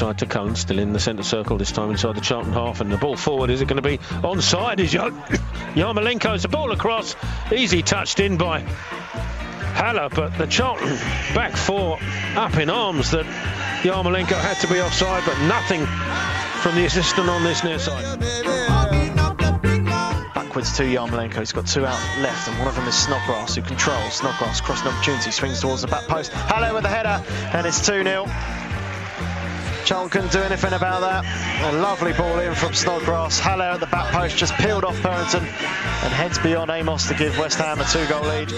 inside to Cullen, still in the centre circle, this time inside the Charlton half, and the ball forward. Is it going to be onside? Is Yar- It's a ball across, easy touched in by Haller, but the Charlton back four up in arms that Yarmolenko had to be offside, but nothing from the assistant on this near side. backwards to Yarmolenko. He's got two out left, and one of them is Snodgrass, who controls. Snodgrass crossing opportunity, swings towards the back post. Haller with the header, and it's 2 0. Charlton couldn't do anything about that. A lovely ball in from Snodgrass. Haller at the back post just peeled off Purrington and heads beyond Amos to give West Ham a two goal lead.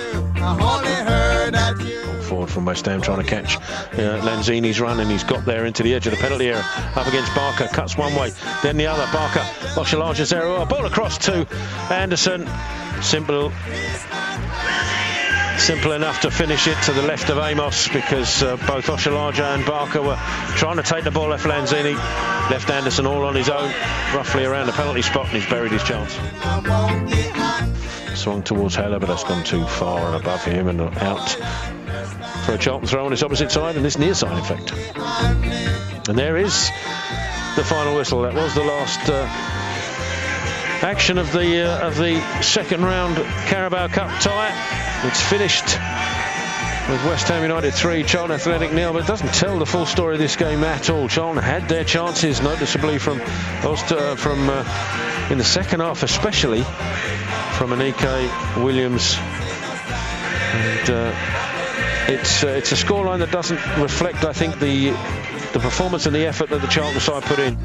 Forward from West Ham trying to catch uh, Lanzini's run and he's got there into the edge of the penalty area up against Barker cuts one way then the other Barker Oshilaja's a ball across to Anderson simple simple enough to finish it to the left of Amos because uh, both Oshilaja and Barker were trying to take the ball left Lanzini left Anderson all on his own roughly around the penalty spot and he's buried his chance swung towards Haller, but that's gone too far and above him and out for a Charlton throw on his opposite side and this near side, in fact. And there is the final whistle. That was the last uh, action of the uh, of the second round Carabao Cup tie. It's finished with West Ham United 3, Charlton Athletic nil, but it doesn't tell the full story of this game at all. Charlton had their chances, noticeably from from uh, in the second half, especially from Anike Williams. And uh, it's uh, it's a scoreline that doesn't reflect, I think, the the performance and the effort that the Charlton side put in.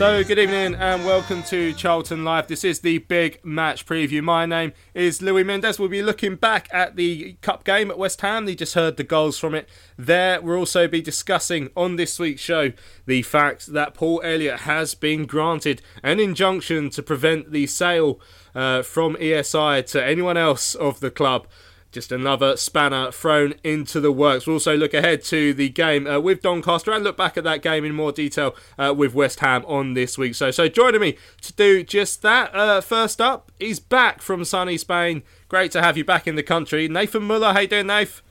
So, good evening and welcome to Charlton Live. This is the big match preview. My name is Louis Mendes. We'll be looking back at the cup game at West Ham. You just heard the goals from it there. We'll also be discussing on this week's show the fact that Paul Elliott has been granted an injunction to prevent the sale uh, from ESI to anyone else of the club. Just another spanner thrown into the works. We'll also look ahead to the game uh, with Doncaster and look back at that game in more detail uh, with West Ham on this week. So, so joining me to do just that. Uh, first up, he's back from sunny Spain. Great to have you back in the country, Nathan Muller. How you doing, Nath?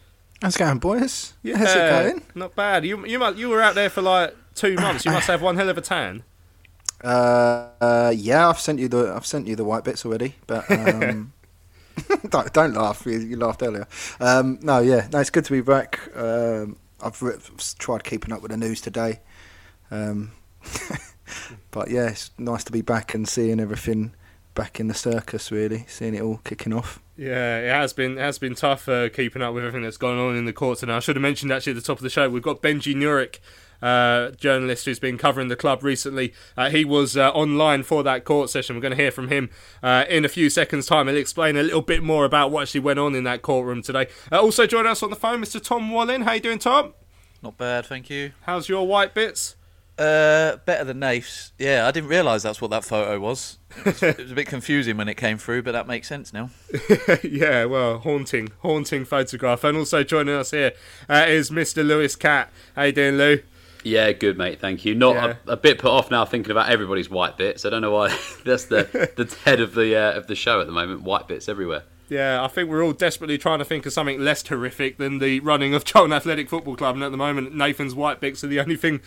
How's it going, boys? Yeah, How's it going? Not bad. You you mu- you were out there for like two months. You must have one hell of a tan. Uh, uh, yeah, I've sent you the I've sent you the white bits already, but um, don't, don't laugh. You, you laughed earlier. Um, no, yeah, no, it's good to be back. Um, I've re- tried keeping up with the news today, um, but yeah, it's nice to be back and seeing everything back in the circus. Really, seeing it all kicking off. Yeah, it has been it has been tough uh, keeping up with everything that's going on in the courts. And I should have mentioned actually at the top of the show, we've got Benji Nurick, uh, journalist who's been covering the club recently. Uh, he was uh, online for that court session. We're going to hear from him uh, in a few seconds' time. He'll explain a little bit more about what actually went on in that courtroom today. Uh, also joining us on the phone, Mr. Tom Wallin. How you doing, Tom? Not bad, thank you. How's your white bits? Uh, better than Nafe's. Yeah, I didn't realise that's what that photo was. It was, it was a bit confusing when it came through, but that makes sense now. yeah, well, haunting, haunting photograph. And also joining us here uh, is Mr. Lewis Cat. How you doing, Lou? Yeah, good mate, thank you. Not Yeah. a, a bit put off now thinking about everybody's white bits. I don't know why. That's the the head of the uh, of the show at the moment. White bits everywhere. Yeah, I think we're all desperately trying to think of something less horrific than the running of Charlton Athletic Football Club, and at the moment, Nathan's white bits are the only thing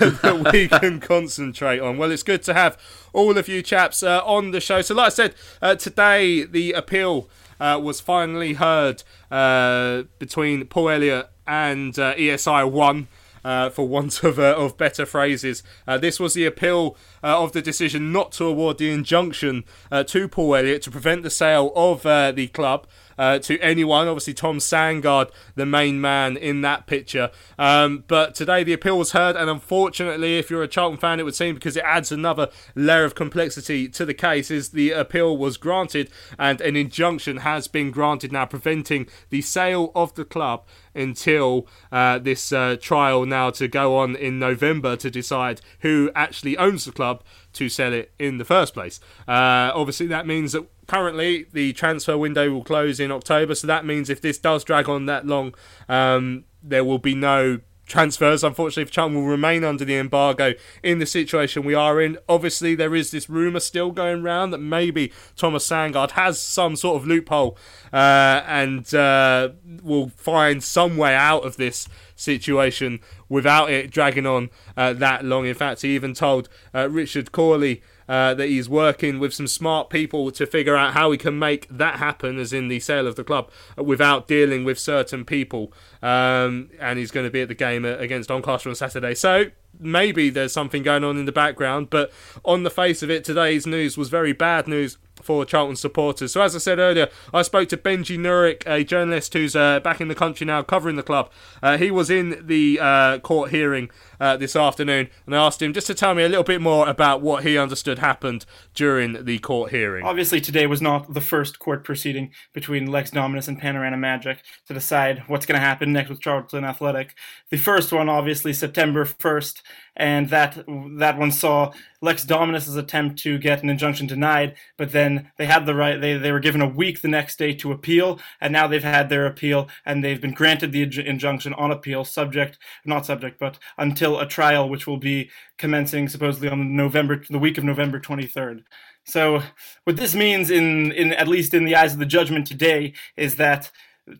that we can concentrate on. Well, it's good to have all of you chaps uh, on the show. So, like I said, uh, today the appeal uh, was finally heard uh, between Paul Elliott and uh, ESI 1 uh, for want of, uh, of better phrases. Uh, this was the appeal uh, of the decision not to award the injunction uh, to Paul Elliott to prevent the sale of uh, the club. To anyone, obviously Tom Sandgaard, the main man in that picture. Um, but today the appeal was heard, and unfortunately, if you're a Charlton fan, it would seem because it adds another layer of complexity to the case. Is the appeal was granted, and an injunction has been granted now, preventing the sale of the club until uh, this uh, trial now to go on in November to decide who actually owns the club to sell it in the first place. Uh, obviously, that means that currently the transfer window will close in October, so that means if this does drag on that long, um, there will be no transfers, unfortunately, for Charlton will remain under the embargo in the situation we are in. Obviously, there is this rumour still going around that maybe Thomas Sandgaard has some sort of loophole uh, and uh, will find some way out of this situation without it dragging on uh, that long. In fact, he even told uh, Richard Cawley uh, that he's working with some smart people to figure out how he can make that happen, as in the sale of the club, without dealing with certain people. Um, and he's going to be at the game against Doncaster on Saturday. So maybe there's something going on in the background, but on the face of it, today's news was very bad news for Charlton supporters. So, as I said earlier, I spoke to Benji Nurick, a journalist who's uh, back in the country now covering the club. Uh, he was in the uh, court hearing uh, this afternoon, and I asked him just to tell me a little bit more about what he understood happened during the court hearing. Obviously, today was not the first court proceeding between Lex Dominus and Panorama Magic to decide what's going to happen with Charlton Athletic. The first one, obviously, September 1st, and that that one saw Lex Dominus's attempt to get an injunction denied, but then they had the right they, they were given a week the next day to appeal, and now they've had their appeal and they've been granted the injunction on appeal, subject not subject, but until a trial which will be commencing supposedly on November the week of November 23rd. So what this means in in at least in the eyes of the judgment today is that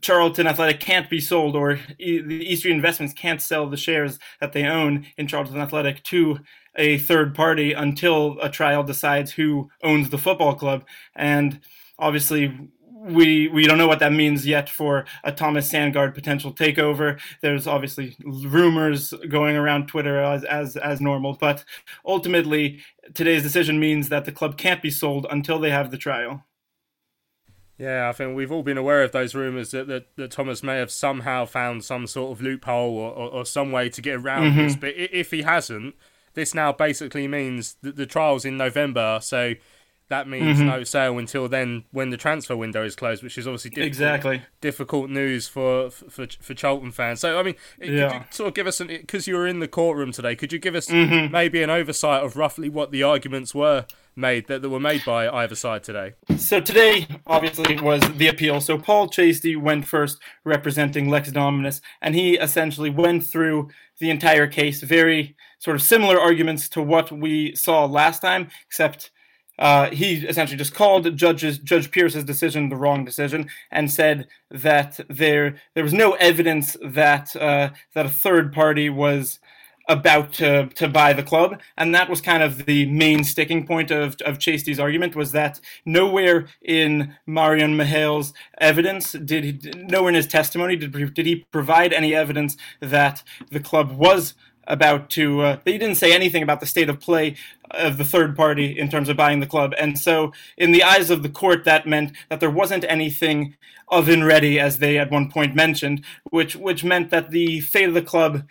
Charlton Athletic can't be sold, or the East Street Investments can't sell the shares that they own in Charlton Athletic to a third party until a trial decides who owns the football club. And obviously, we we don't know what that means yet for a Thomas Sandgaard potential takeover. There's obviously rumors going around Twitter as as as normal, but ultimately today's decision means that the club can't be sold until they have the trial. Yeah, I think we've all been aware of those rumours that, that, that, Thomas may have somehow found some sort of loophole or, or, or some way to get around mm-hmm. this. But if he hasn't, this now basically means that the trial's in November, so that means mm-hmm. no sale until then when the transfer window is closed, which is obviously difficult, exactly difficult news for for for Charlton fans. So I mean, yeah. could you sort of give us an because you were in the courtroom today? Could you give us mm-hmm. maybe an oversight of roughly what the arguments were made that, that were made by either side today? So today, obviously, was the appeal. So Paul Chaisty went first, representing Lex Dominus, and he essentially went through the entire case. Very sort of similar arguments to what we saw last time, except uh, he essentially just called Judge's, Judge Pierce's decision the wrong decision and said that there there was no evidence that uh, that a third party was about to, to buy the club, and that was kind of the main sticking point of of Chaisty's argument was that nowhere in Marian Mihail's evidence did he, nowhere in his testimony did did he provide any evidence that the club was about to uh, they didn't say anything about the state of play of the third party in terms of buying the club and so in the eyes of the court that meant that there wasn't anything oven ready as they at one point mentioned which which meant that the fate of the club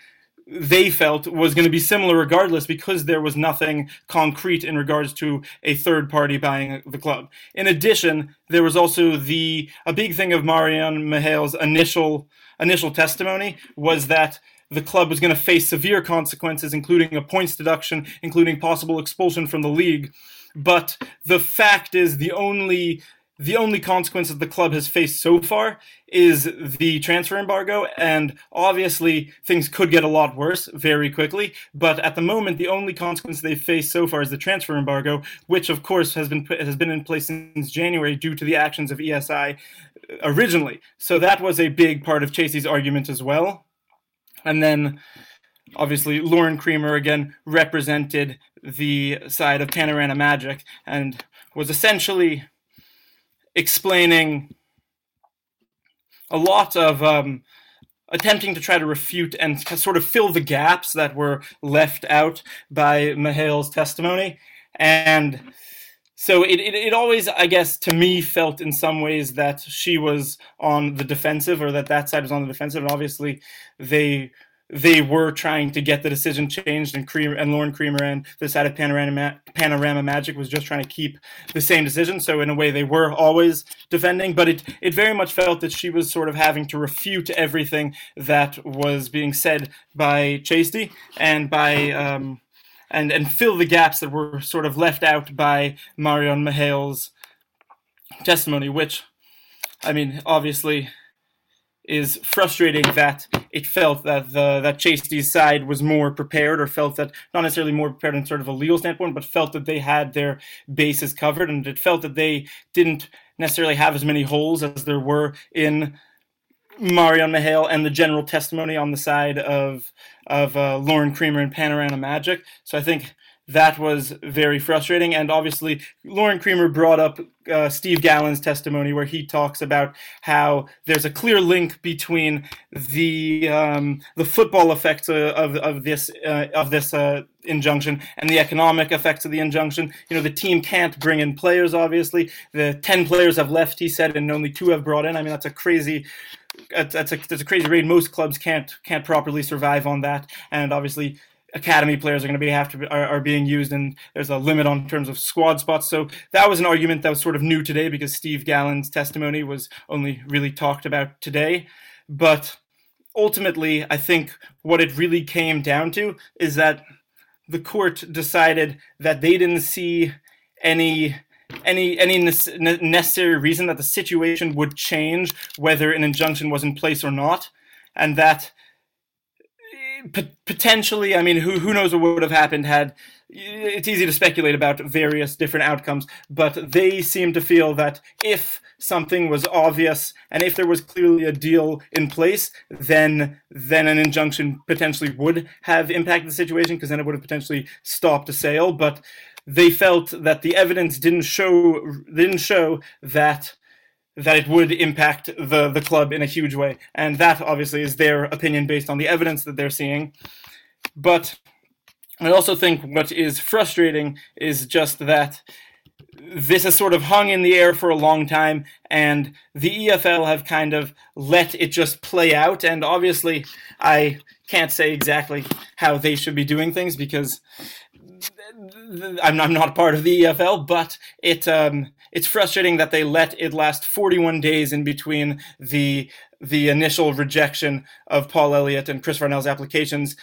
they felt was going to be similar regardless because there was nothing concrete in regards to a third party buying the club. In addition, there was also the a big thing of Marian Mihail's initial initial testimony was that the club was going to face severe consequences, including a points deduction, including possible expulsion from the league. But the fact is, the only the only consequence that the club has faced so far is the transfer embargo. And obviously, things could get a lot worse very quickly. But at the moment, the only consequence they've faced so far is the transfer embargo, which, of course, has been has been in place since January due to the actions of ESI originally. So that was a big part of Chaisty's argument as well. And then obviously Lauren Creamer again represented the side of Panorama Magic and was essentially explaining a lot of um, attempting to try to refute and sort of fill the gaps that were left out by Mihail's testimony. And so it, it, it, always, I guess, to me felt in some ways that she was on the defensive or that that side was on the defensive. And obviously, they they were trying to get the decision changed, and Creamer and Lauren Creamer and the side of Panorama Panorama Magic was just trying to keep the same decision. So in a way, they were always defending, but it it very much felt that she was sort of having to refute everything that was being said by Chaisty and by. Um, and, and fill the gaps that were sort of left out by Marian Mihail's testimony, which, I mean, obviously is frustrating that it felt that the that Chaisty's side was more prepared, or felt that not necessarily more prepared in sort of a legal standpoint, but felt that they had their bases covered, and it felt that they didn't necessarily have as many holes as there were in Marian Mihail and the general testimony on the side of of uh, Lauren Creamer and Panorama Magic. So I think that was very frustrating. And obviously, Lauren Creamer brought up uh, Steve Gallen's testimony where he talks about how there's a clear link between the um, the football effects of, of this uh, of this uh, injunction and the economic effects of the injunction. You know, the team can't bring in players. Obviously, the ten players have left. He said, and only two have brought in. I mean, that's a crazy that's a that's a crazy rate. Most clubs can't can't properly survive on that, and obviously academy players are going to be have to are, are, being used and there's a limit on terms of squad spots. So that was an argument that was sort of new today because steve gallen's testimony was only really talked about today. But ultimately i think what it really came down to is that the court decided that they didn't see any any any necessary reason that the situation would change whether an injunction was in place or not and that eh, potentially, I mean, who who knows what would have happened had. Eh, it's easy to speculate about various different outcomes, but they seem to feel that if something was obvious and if there was clearly a deal in place, then then an injunction potentially would have impacted the situation because then it would have potentially stopped a sale. But they felt that the evidence didn't show didn't show that that it would impact the the club in a huge way, and that obviously is their opinion based on the evidence that they're seeing. But I also think what is frustrating is just that this has sort of hung in the air for a long time, and the EFL have kind of let it just play out. And obviously, I can't say exactly how they should be doing things because I'm, I'm not part of the EFL, but it um, it's frustrating that they let it last 41 days in between the the initial rejection of Paul Elliott and Chris Farnell's applications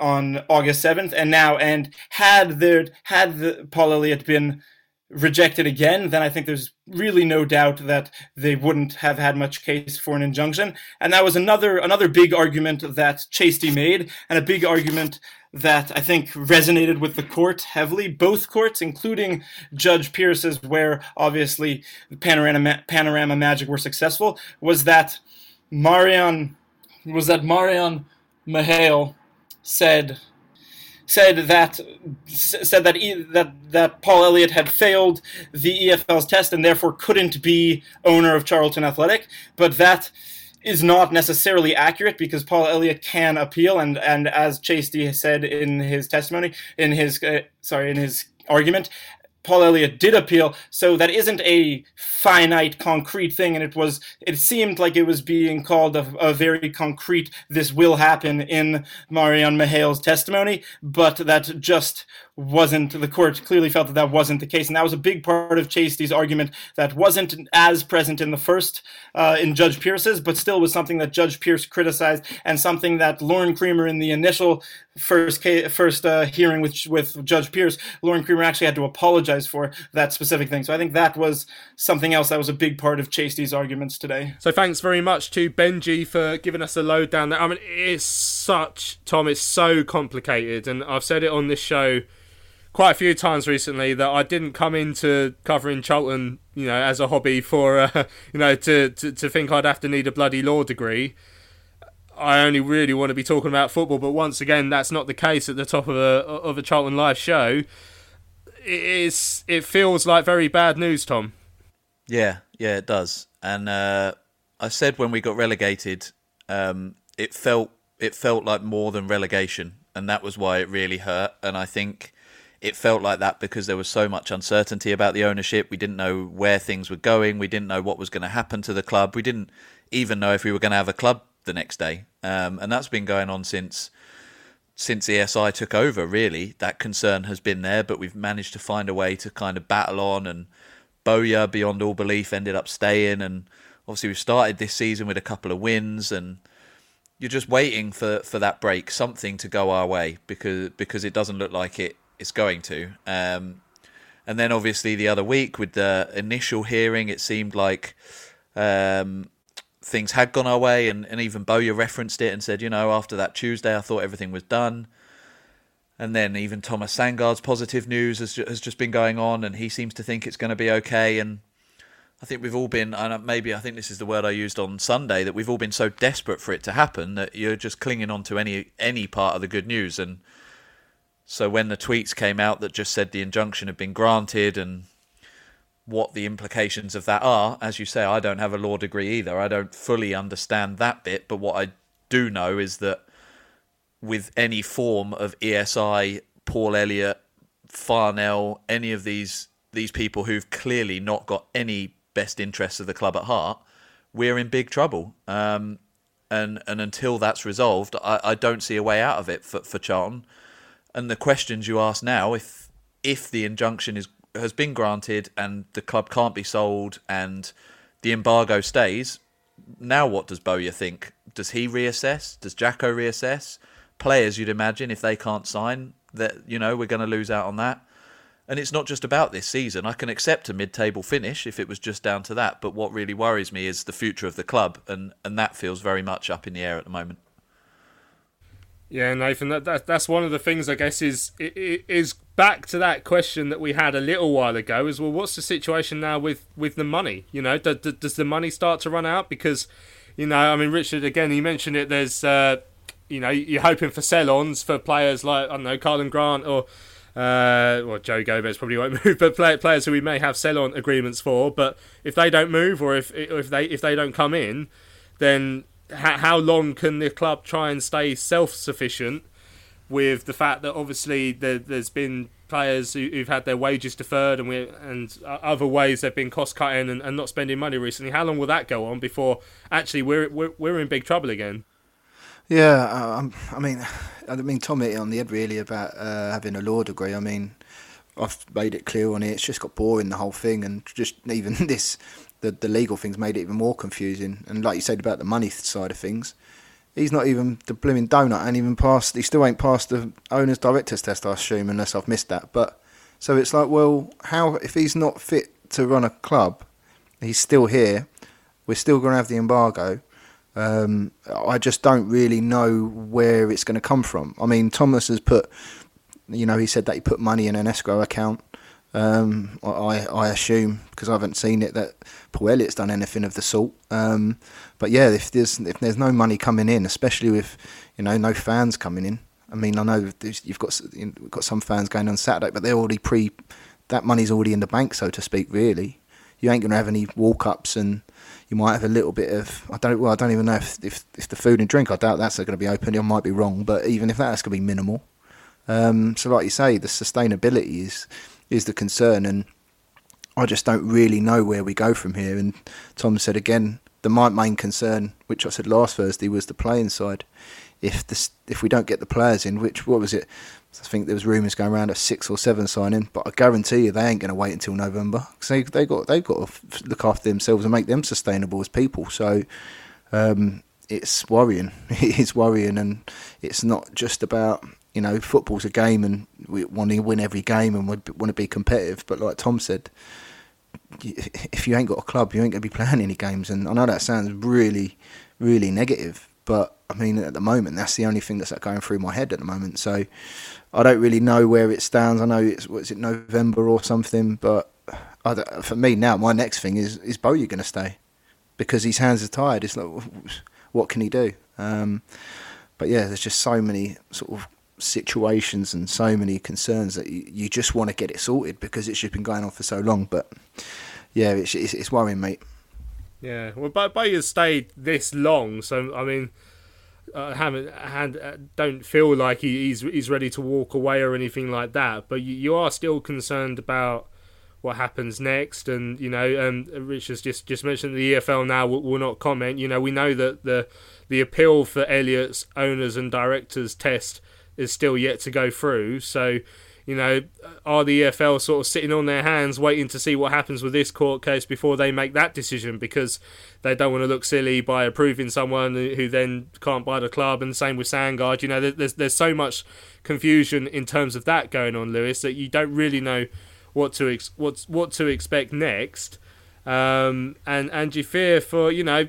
on August 7th, and now. And had there had the, Paul Elliott been rejected again, then I think there's really no doubt that they wouldn't have had much case for an injunction. And that was another another big argument that Chaisty made, and a big argument that I think resonated with the court heavily, both courts, including Judge Pierce's, where obviously Panorama, Panorama Magic were successful, was that Marian was that Marian Mihail said said that said that that that Paul Elliott had failed the EFL's test and therefore couldn't be owner of Charlton Athletic, but that is not necessarily accurate because Paul Elliott can appeal, and and as Chaisty said in his testimony, in his uh, sorry, in his argument, Paul Elliott did appeal, so that isn't a finite, concrete thing, and it was. It seemed like it was being called a, a very concrete. This will happen in Marian Mihail's testimony, but that just wasn't the court clearly felt that that wasn't the case, and that was a big part of Chaisty's argument that wasn't as present in the first uh, in Judge Pierce's, but still was something that Judge Pierce criticized and something that Lauren Creamer in the initial first first uh, hearing with with Judge Pierce, Lauren Creamer actually had to apologize for that specific thing. So I think that was something else that was a big part of Chaisty's arguments today. So thanks very much to Benji for giving us a load down there. I mean, it's such Tom. It's so complicated, and I've said it on this show quite a few times recently that I didn't come into covering Charlton, you know, as a hobby for, uh, you know, to, to to think I'd have to need a bloody law degree. I only really want to be talking about football, but once again, that's not the case at the top of a of a Charlton Live show. It is. It feels like very bad news, Tom. Yeah, yeah, it does. And uh, I said when we got relegated, um, it felt it felt like more than relegation, and that was why it really hurt. And I think it felt like that because there was so much uncertainty about the ownership. We didn't know where things were going. We didn't know what was going to happen to the club. We didn't even know if we were going to have a club the next day, um, and that's been going on since since ESI took over. Really, that concern has been there, but we've managed to find a way to kind of battle on. And Bowyer, beyond all belief, ended up staying, and obviously we've started this season with a couple of wins, and you're just waiting for, for that break, something to go our way, because because it doesn't look like it it's going to. Um, and then obviously the other week with the initial hearing, it seemed like um, things had gone our way, and, and even Bowyer referenced it and said, you know, after that Tuesday, I thought everything was done. And then even Thomas Sandgaard's positive news has, has just been going on, and he seems to think it's going to be okay. And I think we've all been, and maybe I think this is the word I used on Sunday, that we've all been so desperate for it to happen that you're just clinging on to any any part of the good news. And so when the tweets came out that just said the injunction had been granted and what the implications of that are, as you say, I don't have a law degree either. I don't fully understand that bit, but what I do know is that with any form of ESI, Paul Elliott, Farnell, any of these these people who've clearly not got any best interests of the club at heart, we're in big trouble. Um, and and until that's resolved, I, I don't see a way out of it for, for Charlton. And the questions you ask now, if if the injunction is has been granted and the club can't be sold and the embargo stays, now what does Bowyer think? Does he reassess? Does Jacko reassess? Players, you'd imagine, if they can't sign, that you know we're going to lose out on that. And it's not just about this season. I can accept a mid-table finish if it was just down to that. But what really worries me is the future of the club, and and that feels very much up in the air at the moment. Yeah, Nathan, that, that that's one of the things I guess is is back to that question that we had a little while ago. Is well, what's the situation now with with the money? You know, does, does the money start to run out? Because, you know, I mean, Richard again, he mentioned it. There's, uh, you know, you're hoping for sell-ons for players like I don't know, Karlan Grant or. Uh, well, Joe Gomez probably won't move, but play, players who we may have sell-on agreements for. But if they don't move, or if if they if they don't come in, then how, long can the club try and stay self-sufficient with the fact that obviously there, has been players who, have had their wages deferred and we and other ways they've been cost cutting and, and, not spending money recently. How long will that go on before actually we're we're, we're in big trouble again? Yeah, um, I mean, I mean Tom hit on the head really about uh, having a law degree. I mean, I've made it clear on it. It's just got boring the whole thing, and just even this the, the legal things made it even more confusing. And like you said about the money side of things, he's not even the blooming donut, and even passed. He still ain't passed the owners directors test, I assume, unless I've missed that. But so it's like, well, how if he's not fit to run a club, he's still here. We're still going to have the embargo. Um, I just don't really know where it's going to come from. I mean, Thomas has put, you know, he said that he put money in an escrow account. Um, I, I assume because I haven't seen it that Paul Elliott's done anything of the sort. Um, but yeah, if there's if there's no money coming in, especially with you know no fans coming in. I mean, I know you've got you've got some fans going on Saturday, but they're already pre that money's already in the bank, so to speak. Really, you ain't going to have any walk ups, and you might have a little bit of I don't well I don't even know if if, if the food and drink I doubt that's going to be open. I might be wrong, but even if that, that's going to be minimal. Um, so, like you say, the sustainability is is the concern, and I just don't really know where we go from here. And Tom said again, the my main concern, which I said last Thursday, was the playing side. If this, if we don't get the players in, which what was it? I think there was rumours going around of six or seven signing, but I guarantee you they ain't going to wait until November because they they got they've got to look after themselves and make them sustainable as people. So um, it's worrying. It is worrying, and it's not just about you know, football's a game, and we want to win every game, and we want to be competitive. But like Tom said, if you ain't got a club, you ain't going to be playing any games. And I know that sounds really, really negative, but I mean, at the moment, that's the only thing that's going through my head at the moment. So I don't really know where it stands. I know it's what's it November or something, but for me now, my next thing is is Bowyer going to stay because his hands are tired. It's like, what can he do? Um, but yeah, there's just so many sort of situations and so many concerns that you, you just want to get it sorted because it's just been going on for so long. But yeah, it's it's, it's worrying, mate. Yeah, well, but Bowyer's stayed this long, so I mean, uh, haven't had uh, don't feel like he, he's he's ready to walk away or anything like that. But you, you are still concerned about what happens next. And you know, um, Richard's just just mentioned the EFL now will, will, not comment. You know, we know that the the appeal for Elliott's owners and directors test is still yet to go through. So. You know, are the EFL sort of sitting on their hands waiting to see what happens with this court case before they make that decision because they don't want to look silly by approving someone who then can't buy the club and same with Sandgaard. You know, there's there's so much confusion in terms of that going on, Lewis, that you don't really know what to ex- what what to expect next. Um, and and you fear for you know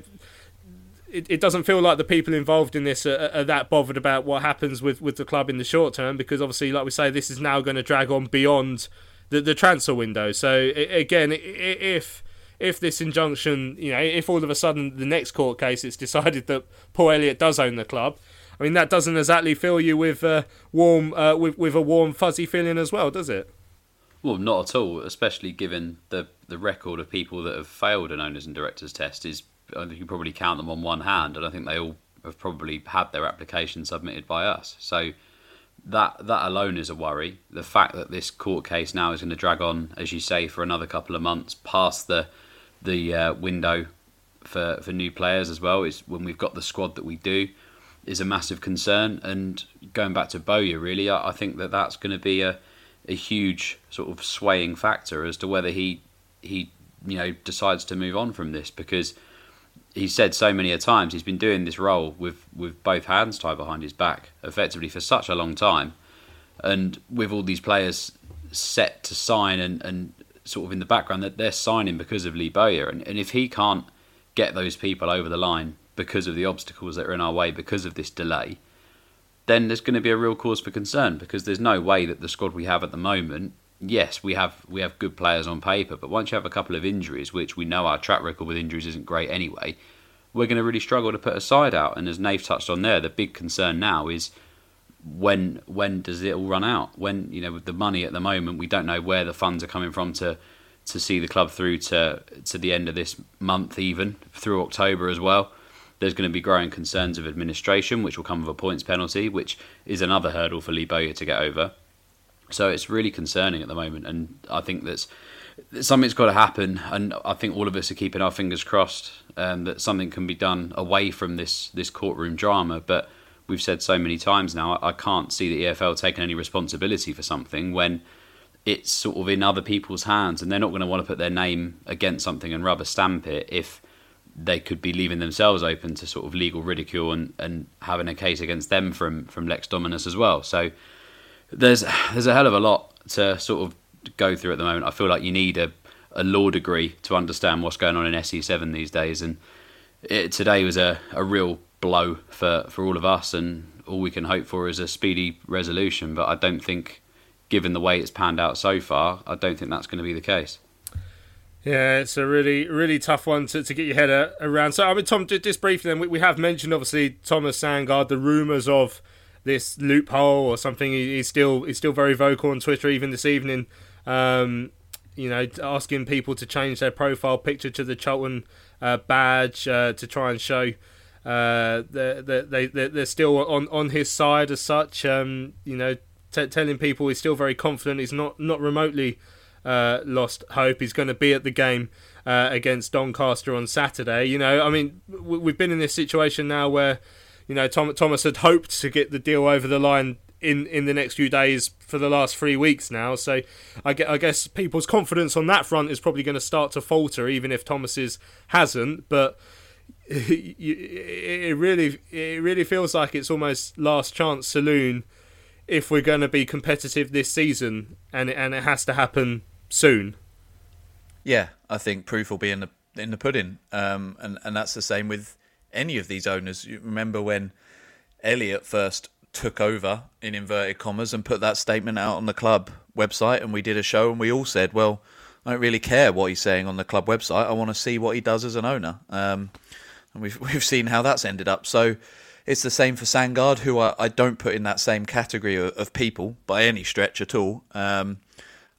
it, it doesn't feel like the people involved in this are, are, that bothered about what happens with, with the club in the short term because obviously, like we say, this is now going to drag on beyond the, the transfer window. So again, if if this injunction, you know, if all of a sudden the next court case it's decided that Paul Elliott does own the club, I mean that doesn't exactly fill you with uh, warm uh, with with a warm fuzzy feeling as well, does it? Well, not at all. Especially given the the record of people that have failed an owners and directors test is, I think you probably count them on one hand, and I think they all have probably had their application submitted by us. So that that alone is a worry. The fact that this court case now is going to drag on, as you say, for another couple of months past the the uh, window for for new players as well is when we've got the squad that we do is a massive concern. And going back to Bowyer, really, I, I think that that's going to be a a huge sort of swaying factor as to whether he he you know decides to move on from this because he's said so many a times he's been doing this role with with both hands tied behind his back effectively for such a long time and with all these players set to sign and, and sort of in the background that they're signing because of Lee Bowyer and, and if he can't get those people over the line because of the obstacles that are in our way because of this delay then there's going to be a real cause for concern because there's no way that the squad we have at the moment. Yes, we have we have good players on paper, but once you have a couple of injuries, which we know our track record with injuries isn't great anyway, we're going to really struggle to put a side out. And as Nave touched on there, the big concern now is when when does it all run out? When you know with the money at the moment, we don't know where the funds are coming from to to see the club through to to the end of this month, even through October as well. There's going to be growing concerns of administration, which will come with a points penalty, which is another hurdle for Lee Bowyer to get over. So it's really concerning at the moment, and I think that's something's got to happen. And I think all of us are keeping our fingers crossed um, that something can be done away from this this courtroom drama. But we've said so many times now, I can't see the EFL taking any responsibility for something when it's sort of in other people's hands, and they're not going to want to put their name against something and rubber stamp it if they could be leaving themselves open to sort of legal ridicule and, and having a case against them from from Lex Dominus as well. So there's there's a hell of a lot to sort of go through at the moment. I feel like you need a, a law degree to understand what's going on in SE7 these days, and it, today was a, a real blow for, for all of us, and all we can hope for is a speedy resolution. But I don't think, given the way it's panned out so far, I don't think that's going to be the case. Yeah, it's a really, really tough one to, to get your head uh, around. So, I mean, Tom, just briefly, then we, we have mentioned obviously Thomas Sandgaard, the rumours of this loophole or something. He, he's still he's still very vocal on Twitter, even this evening. Um, you know, asking people to change their profile picture to the Charlton uh, badge uh, to try and show uh, they they they're still on on his side as such. Um, you know, t- telling people he's still very confident. He's not not remotely uh, lost hope. He's going to be at the game uh, against Doncaster on Saturday. You know, I mean, we've been in this situation now where, you know, Tom, Thomas had hoped to get the deal over the line in, in the next few days for the last three weeks now. So I, I guess people's confidence on that front is probably going to start to falter, even if Thomas's hasn't. But it really, it really feels like it's almost last chance saloon if we're going to be competitive this season, and and it has to happen soon. Yeah, I think proof will be in the in the pudding, um, and and that's the same with any of these owners. You remember when Elliot first took over in inverted commas and put that statement out on the club website, and we did a show, and we all said, well. I don't really care what he's saying on the club website. I want to see what he does as an owner. Um, and we've we've seen how that's ended up. So it's the same for Sandgaard, who I, I don't put in that same category of, of people by any stretch at all. Um,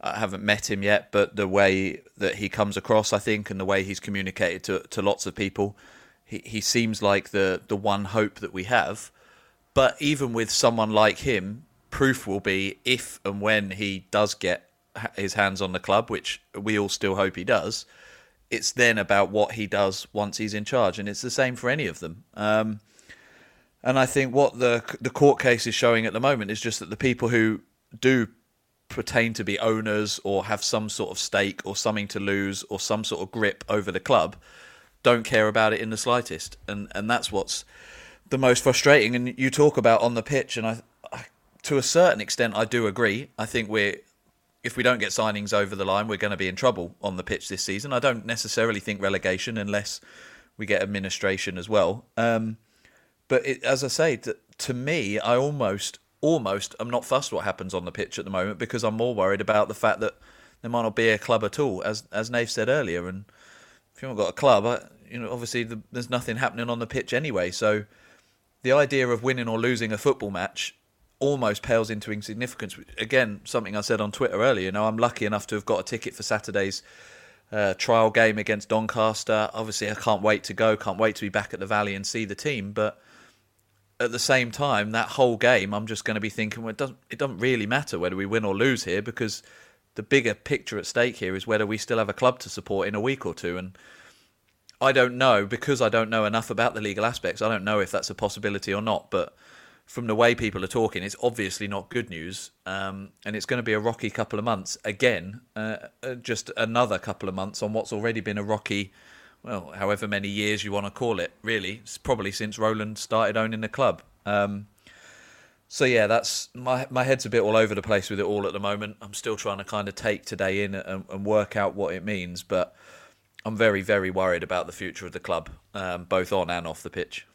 I haven't met him yet, but the way that he comes across, I think, and the way he's communicated to, to lots of people, he, he seems like the, the one hope that we have. But even with someone like him, proof will be if and when he does get his hands on the club, which we all still hope he does. It's then about what he does once he's in charge, and it's the same for any of them. Um, and I think what the the court case is showing at the moment is just that the people who do pertain to be owners or have some sort of stake or something to lose or some sort of grip over the club don't care about it in the slightest, and and that's what's the most frustrating. And you talk about on the pitch, and I, I to a certain extent, I do agree. I think we're if we don't get signings over the line, we're going to be in trouble on the pitch this season. I don't necessarily think relegation unless we get administration as well. Um, but it, as I say, to, to, me, I almost, almost, I'm not fussed what happens on the pitch at the moment because I'm more worried about the fact that there might not be a club at all, as as Nave said earlier. And you haven't got a club, I, you know, obviously the, there's nothing happening on the pitch anyway. So the idea of winning or losing a football match almost pales into insignificance. Again, something I said on Twitter earlier. You know, I'm lucky enough to have got a ticket for Saturday's uh, trial game against Doncaster. Obviously, I can't wait to go. Can't wait to be back at the Valley and see the team. But at the same time, that whole game, I'm just going to be thinking, well, it doesn't it doesn't really matter whether we win or lose here because the bigger picture at stake here is whether we still have a club to support in a week or two. And I don't know because I don't know enough about the legal aspects. I don't know if that's a possibility or not, but from the way people are talking, it's obviously not good news, um, and it's going to be a rocky couple of months again. Uh, uh, just another couple of months on what's already been a rocky, well, however many years you want to call it. Really, it's probably since Roland started owning the club. Um, so yeah, that's my my head's a bit all over the place with it all at the moment. I'm still trying to kind of take today in and, and work out what it means, but I'm very very worried about the future of the club, um, both on and off the pitch.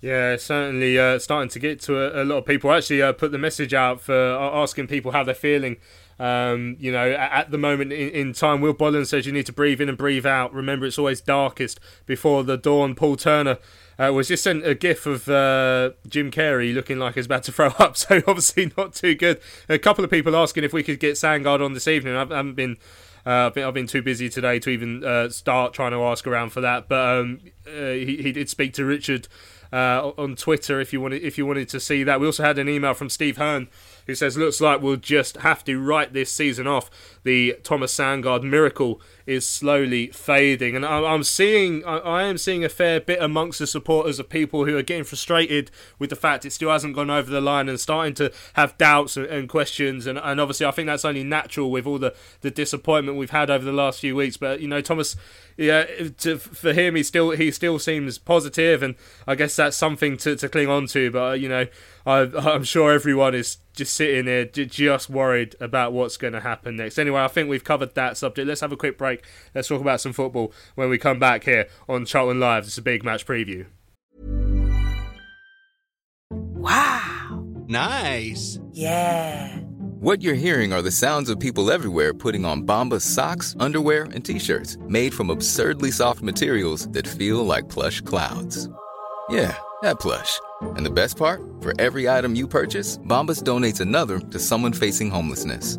Yeah, certainly uh, starting to get to a, a lot of people. Actually, uh, put the message out for asking people how they're feeling. Um, you know, at, the moment in, in, time, Will Bolland says you need to breathe in and breathe out. Remember, it's always darkest before the dawn. Paul Turner uh, was just sent a gif of uh, Jim Carrey looking like he's about to throw up, so obviously not too good. A couple of people asking if we could get Sandgaard on this evening. I haven't been. Uh, I've, been, I've been too busy today to even uh, start trying to ask around for that, but um, uh, he, he did speak to Richard uh, on Twitter if you wanted if you wanted to see that. We also had an email from Steve Hearn who says, "Looks like we'll just have to write this season off. The Thomas Sandgaard miracle is slowly fading, and I, am seeing I, am seeing a fair bit amongst the supporters of people who are getting frustrated with the fact it still hasn't gone over the line and starting to have doubts and, and questions. And, and obviously, I think that's only natural with all the the disappointment we've had over the last few weeks. But you know, Thomas." yeah, to, for him, he still he still seems positive, and I guess that's something to, to cling on to. But you know, I, I'm sure everyone is just sitting there just worried about what's going to happen next. Anyway, I think we've covered that subject. Let's have a quick break. Let's talk about some football when we come back here on Charlton Live. It's a big match preview. Wow! Nice. Yeah. What you're hearing are the sounds of people everywhere putting on Bombas socks, underwear, and t-shirts made from absurdly soft materials that feel like plush clouds. Yeah, that plush. And the best part? For every item you purchase, Bombas donates another to someone facing homelessness.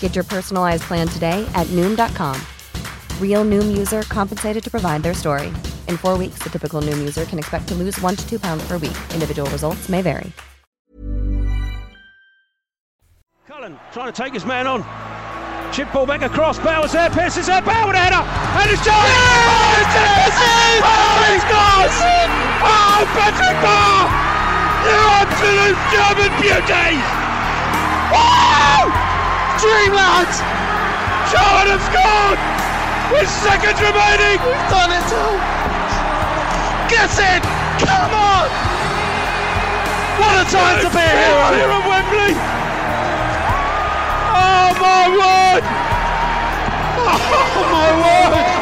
Get your personalized plan today at Noom.com. Real Noom user compensated to provide their story. In four weeks, the typical Noom user can expect to lose one to two pounds per week. Individual results may vary. Anderson trying to take his man on. Chip ball back across. Bowers there. Pearce is there. Bauer with a header. And it's John. Oh, it's in! Oh, he scores! Oh, Patrick Bauer! You absolute German beauty! Wow! Dreamland! Charlton have scored! With seconds remaining! We've done it all! Get in! Come on! What a time to be a hero! Here at Wembley! Oh my word! Oh my word!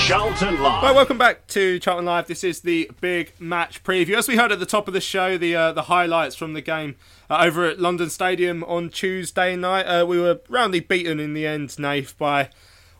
Charlton Live. Right, welcome back to Charlton Live. This is the big match preview. As we heard at the top of the show, the uh, the highlights from the game uh, over at London Stadium on Tuesday night. Uh, we were roundly beaten in the end, Nath, by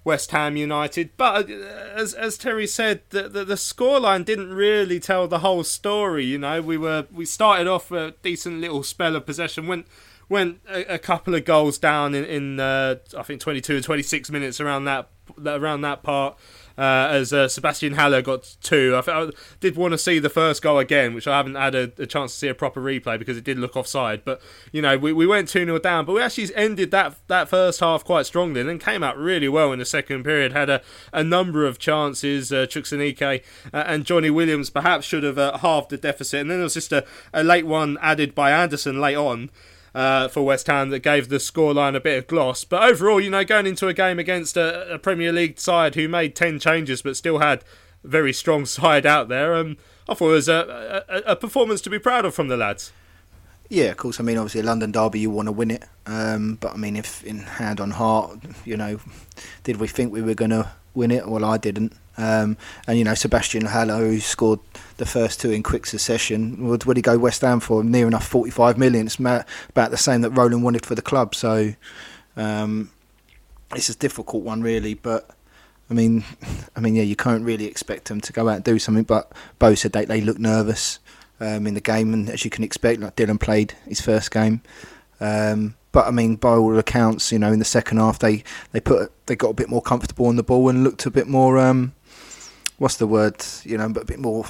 West Ham United. But uh, as as Terry said, the, the the scoreline didn't really tell the whole story. You know, we were we started off a decent little spell of possession, went went a, couple of goals down in, in uh, I think 22 and 26 minutes around that around that part. Uh, as uh, Sebastian Haller got two. I, I, did want to see the first goal again, which I haven't had a, a, chance to see a proper replay because it did look offside. But, you know, we, we went 2 0 down, but we actually ended that that first half quite strongly and then came out really well in the second period. Had a, a number of chances. Uh, Chukwuemeka uh, and Johnny Williams perhaps should have uh, halved the deficit. And then there was just a, a late one added by Anderson late on uh, for West Ham that gave the scoreline a bit of gloss. But overall, you know, going into a game against a, a Premier League side who made 10 changes but still had a very strong side out there, um, I thought it was a, a, a performance to be proud of from the lads. Yeah, of course. I mean, obviously, a London derby, you want to win it. Um, but I mean, if in hand on heart, you know, did we think we were going to win it? Well, I didn't. Um, and you know, Sebastian Haller, who scored the first two in quick succession, would would he go West Ham for near enough forty five million? It's about the same that Roland wanted for the club. So um, it's a difficult one, really. But I mean, I mean, yeah, you can't really expect them to go out and do something. But Bo said they they look nervous um, in the game, and as you can expect, like Dylan played his first game. Um, but I mean, by all accounts, you know, in the second half, they, they put they got a bit more comfortable on the ball and looked a bit more um, what's the word? You know, but a bit more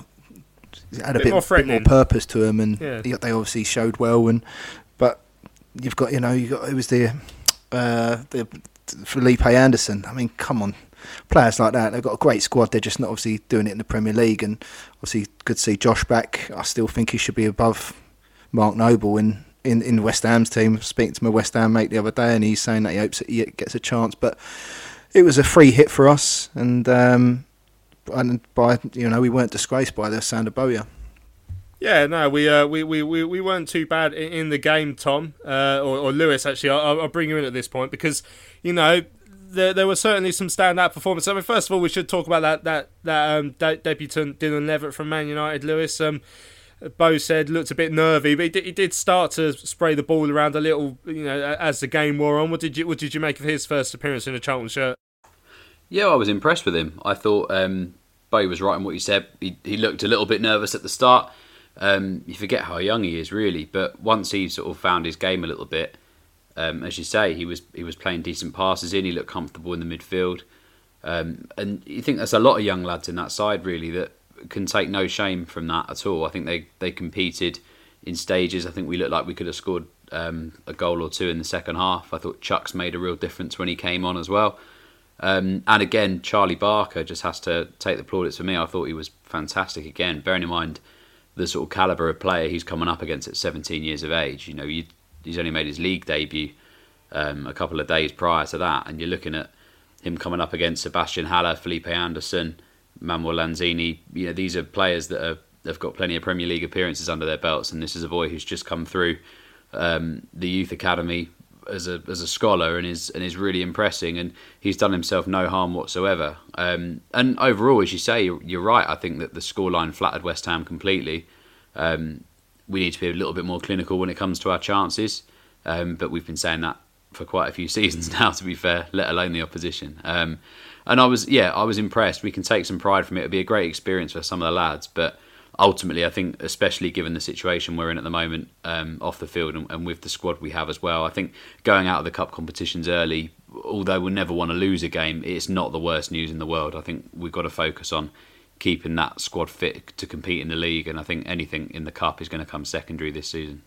had a bit, bit, more, bit more, purpose to them, and yeah. they obviously showed well. And but you've got you know you got it was the uh, the Felipe Anderson. I mean, come on, players like that. They've got a great squad. They're just not obviously doing it in the Premier League, and obviously good to see Josh back. I still think he should be above Mark Noble in in, in West Ham's team. Speaking to my West Ham mate the other day, and he's saying that he hopes that he gets a chance. But it was a free hit for us, and um, and by you know we weren't disgraced by the sound of Bowyer. Yeah, no, we uh, we, we, we, we weren't too bad in, in the game, Tom uh, or, or Lewis. Actually, I'll, I'll bring you in at this point because you know there, there were certainly some standout performances. I mean, first of all, we should talk about that that that um, de- debutant Dylan Levitt from Man United. Lewis, um, Bo said looked a bit nervy, but he did, he did, start to spray the ball around a little, you know, as the game wore on. What did you what did you make of his first appearance in a Charlton shirt? Yeah, I was impressed with him. I thought um, Bo was right in what he said. He, he looked a little bit nervous at the start. Um, you forget how young he is, really. But once he sort of found his game a little bit, um, as you say, he was he was playing decent passes in. He looked comfortable in the midfield, um, and you think there's a lot of young lads in that side really that can take no shame from that at all. I think they they competed in stages. I think we looked like we could have scored um, a goal or two in the second half. I thought Chuks made a real difference when he came on as well. Um, and again, Charlie Barker just has to take the plaudits for me. I thought he was fantastic again, bearing in mind the sort of calibre of player he's coming up against at 17 years of age. You know, he's only made his league debut um, a couple of days prior to that, and you're looking at him coming up against Sebastian Haller, Felipe Anderson, Manuel Lanzini. You know, these are players that are, have got plenty of Premier League appearances under their belts, and this is a boy who's just come through um, the youth academy as a as a scholar and is and is really impressing. And he's done himself no harm whatsoever. Um, and overall, as you say, you're, you're, right. I think that the scoreline flattered West Ham completely. Um, we need to be a little bit more clinical when it comes to our chances. Um, but we've been saying that for quite a few seasons now, to be fair, let alone the opposition. And I was, yeah, I was impressed. We can take some pride from it. It'd be a great experience for some of the lads, but ultimately, I think, especially given the situation we're in at the moment um, off the field and, and, with the squad we have as well, I think going out of the cup competitions early, although we'll never want to lose a game, it's not the worst news in the world. I think we've got to focus on keeping that squad fit to compete in the league, and I think anything in the cup is going to come secondary this season.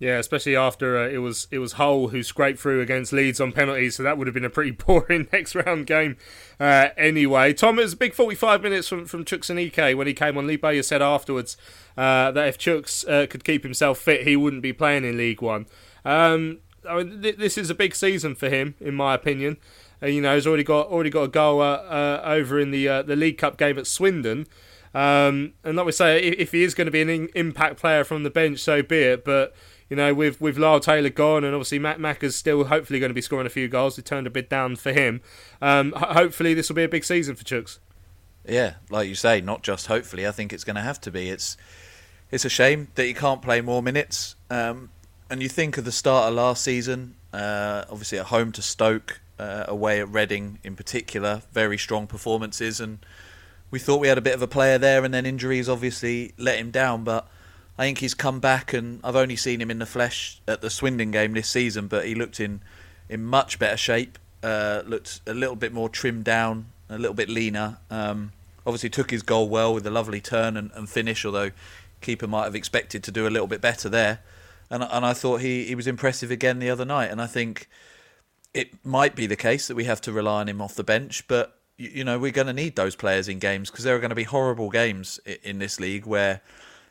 Yeah, especially after uh, it was it was Hull who scraped through against Leeds on penalties, so that would have been a pretty boring next round game. Uh, anyway, Tom, it was a big 45 minutes from from and Aneke when he came on. Lee Bowyer said afterwards uh, that if Chuks uh, could keep himself fit, he wouldn't be playing in League One. Um, I mean, th- this is a big season for him, in my opinion. Uh, you know, he's already got already got a goal uh, over in the the League Cup game at Swindon. Um, and like we say, if, if he is going to be an in- impact player from the bench, so be it. But you know, with with Lyle Taylor gone, and obviously Matt Macca's still hopefully going to be scoring a few goals. He turned a bit down for him. Um, hopefully, this will be a big season for Chuks. Yeah, like you say, not just hopefully. I think it's going to have to be. It's it's a shame that he can't play more minutes. Um, and you think of the start of last season, uh, obviously at home to Stoke, uh, away at Reading in particular, very strong performances, and we thought we had a bit of a player there, and then injuries obviously let him down, but I think he's come back, and I've only seen him in the flesh at the Swindon game this season, but he looked in in much better shape. Uh, looked a little bit more trimmed down, a little bit leaner. Um, obviously took his goal well with a lovely turn and, and, finish, although keeper might have expected to do a little bit better there. And and I thought he, he was impressive again the other night. And I think it might be the case that we have to rely on him off the bench, but you, know we're going to need those players in games because there are going to be horrible games in this league where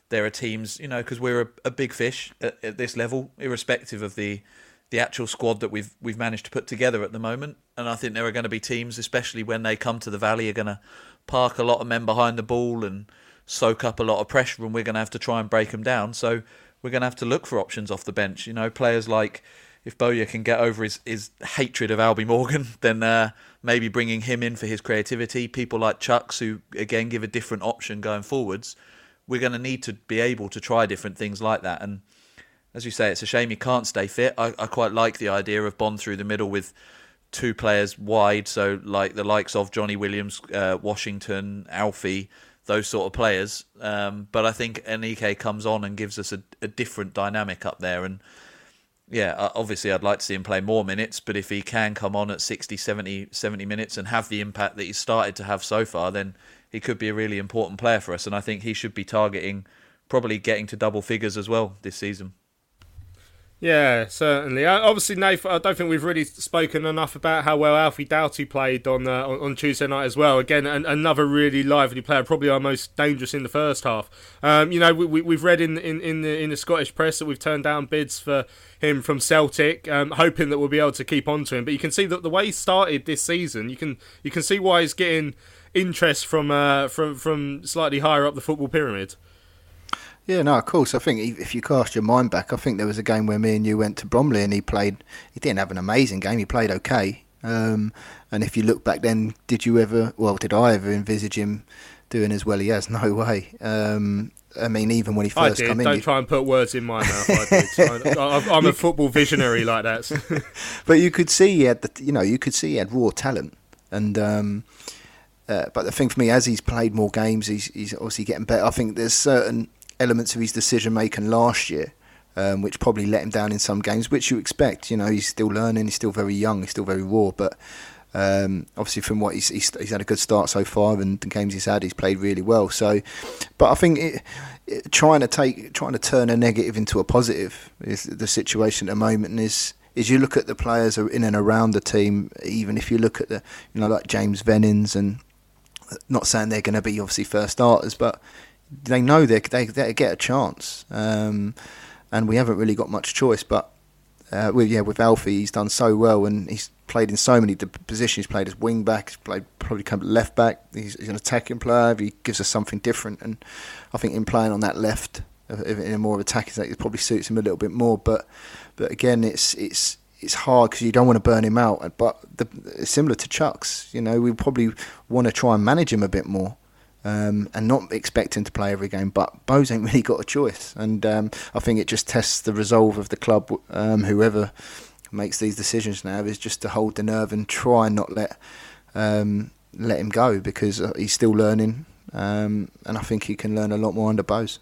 there are teams, you know, because we're a, a, big fish at, at, this level, irrespective of the the actual squad that we've we've managed to put together at the moment. And I think there are going to be teams, especially when they come to the valley, are going to park a lot of men behind the ball and soak up a lot of pressure, and we're going to have to try and break them down. So we're going to have to look for options off the bench. You know, players like if Bowyer can get over his, his hatred of Albie Morgan, then uh, maybe bringing him in for his creativity. People like Chuks, who again give a different option going forwards we're going to need to be able to try different things like that. And as you say, it's a shame he can't stay fit. I, I quite like the idea of Bonne through the middle with two players wide, so like the likes of Johnny Williams, uh, Washington, Alfie, those sort of players. Um, but I think Aneke comes on and gives us a, a, different dynamic up there. And yeah, obviously I'd like to see him play more minutes, but if he can come on at 60, 70, 70 minutes and have the impact that he's started to have so far, then he could be a really important player for us, and I think he should be targeting probably getting to double figures as well this season. Yeah, certainly. Uh, obviously, Nathan, I don't think we've really spoken enough about how well Alfie Doughty played on uh, on Tuesday night as well. Again, an, another really lively player, probably our most dangerous in the first half. Um, you know, we, have read in, in, in, the, in the Scottish press that we've turned down bids for him from Celtic, um, hoping that we'll be able to keep on to him. But you can see that the way he started this season, you can you can see why he's getting interest from uh, from from slightly higher up the football pyramid. Yeah, no, of course. I think if you cast your mind back, I think there was a game where me and you went to Bromley and he played. He didn't have an amazing game. He played okay. Um, and if you look back, then did you ever? Well, did I ever envisage him doing as well he has? No way. Um, I mean, even when he first come in, don't you... try and put words in my mouth. I did. I, am a football visionary like that. but you could see he had the, you know, you could see he had raw talent, and um, uh, but the thing for me, as he's played more games, he's, he's obviously getting better. I think there's certain elements of his decision making last year, um, which probably let him down in some games, which you expect. You know, he's still learning, he's still very young, he's still very raw. But um, obviously, from what he's, he's, he's had a good start so far, and the games he's had, he's played really well. So, but I think it, it, trying to take, trying to turn a negative into a positive is the situation at the moment, and is is you look at the players in and around the team, even if you look at the, you know, like James Vennings and not saying they're going to be obviously first starters, but they know they they, they get a chance. Um, and we haven't really got much choice. But uh, with yeah, with Alfie, he's done so well, and he's played in so many positions. He's played as wing back, he's played probably come left back. He's, he's, an attacking player. He gives us something different, and I think in playing on that left in a more of attacking it probably suits him a little bit more. But but again, it's it's it's hard because you don't want to burn him out. But the, similar to Chuks, you know, we probably want to try and manage him a bit more. Um, and not expect him to play every game, but Bose ain't really got a choice, and um, I think it just tests the resolve of the club. Um, whoever makes these decisions now is just to hold the nerve and try and not let um, let him go because uh, he's still learning, um, and I think he can learn a lot more under Bowes.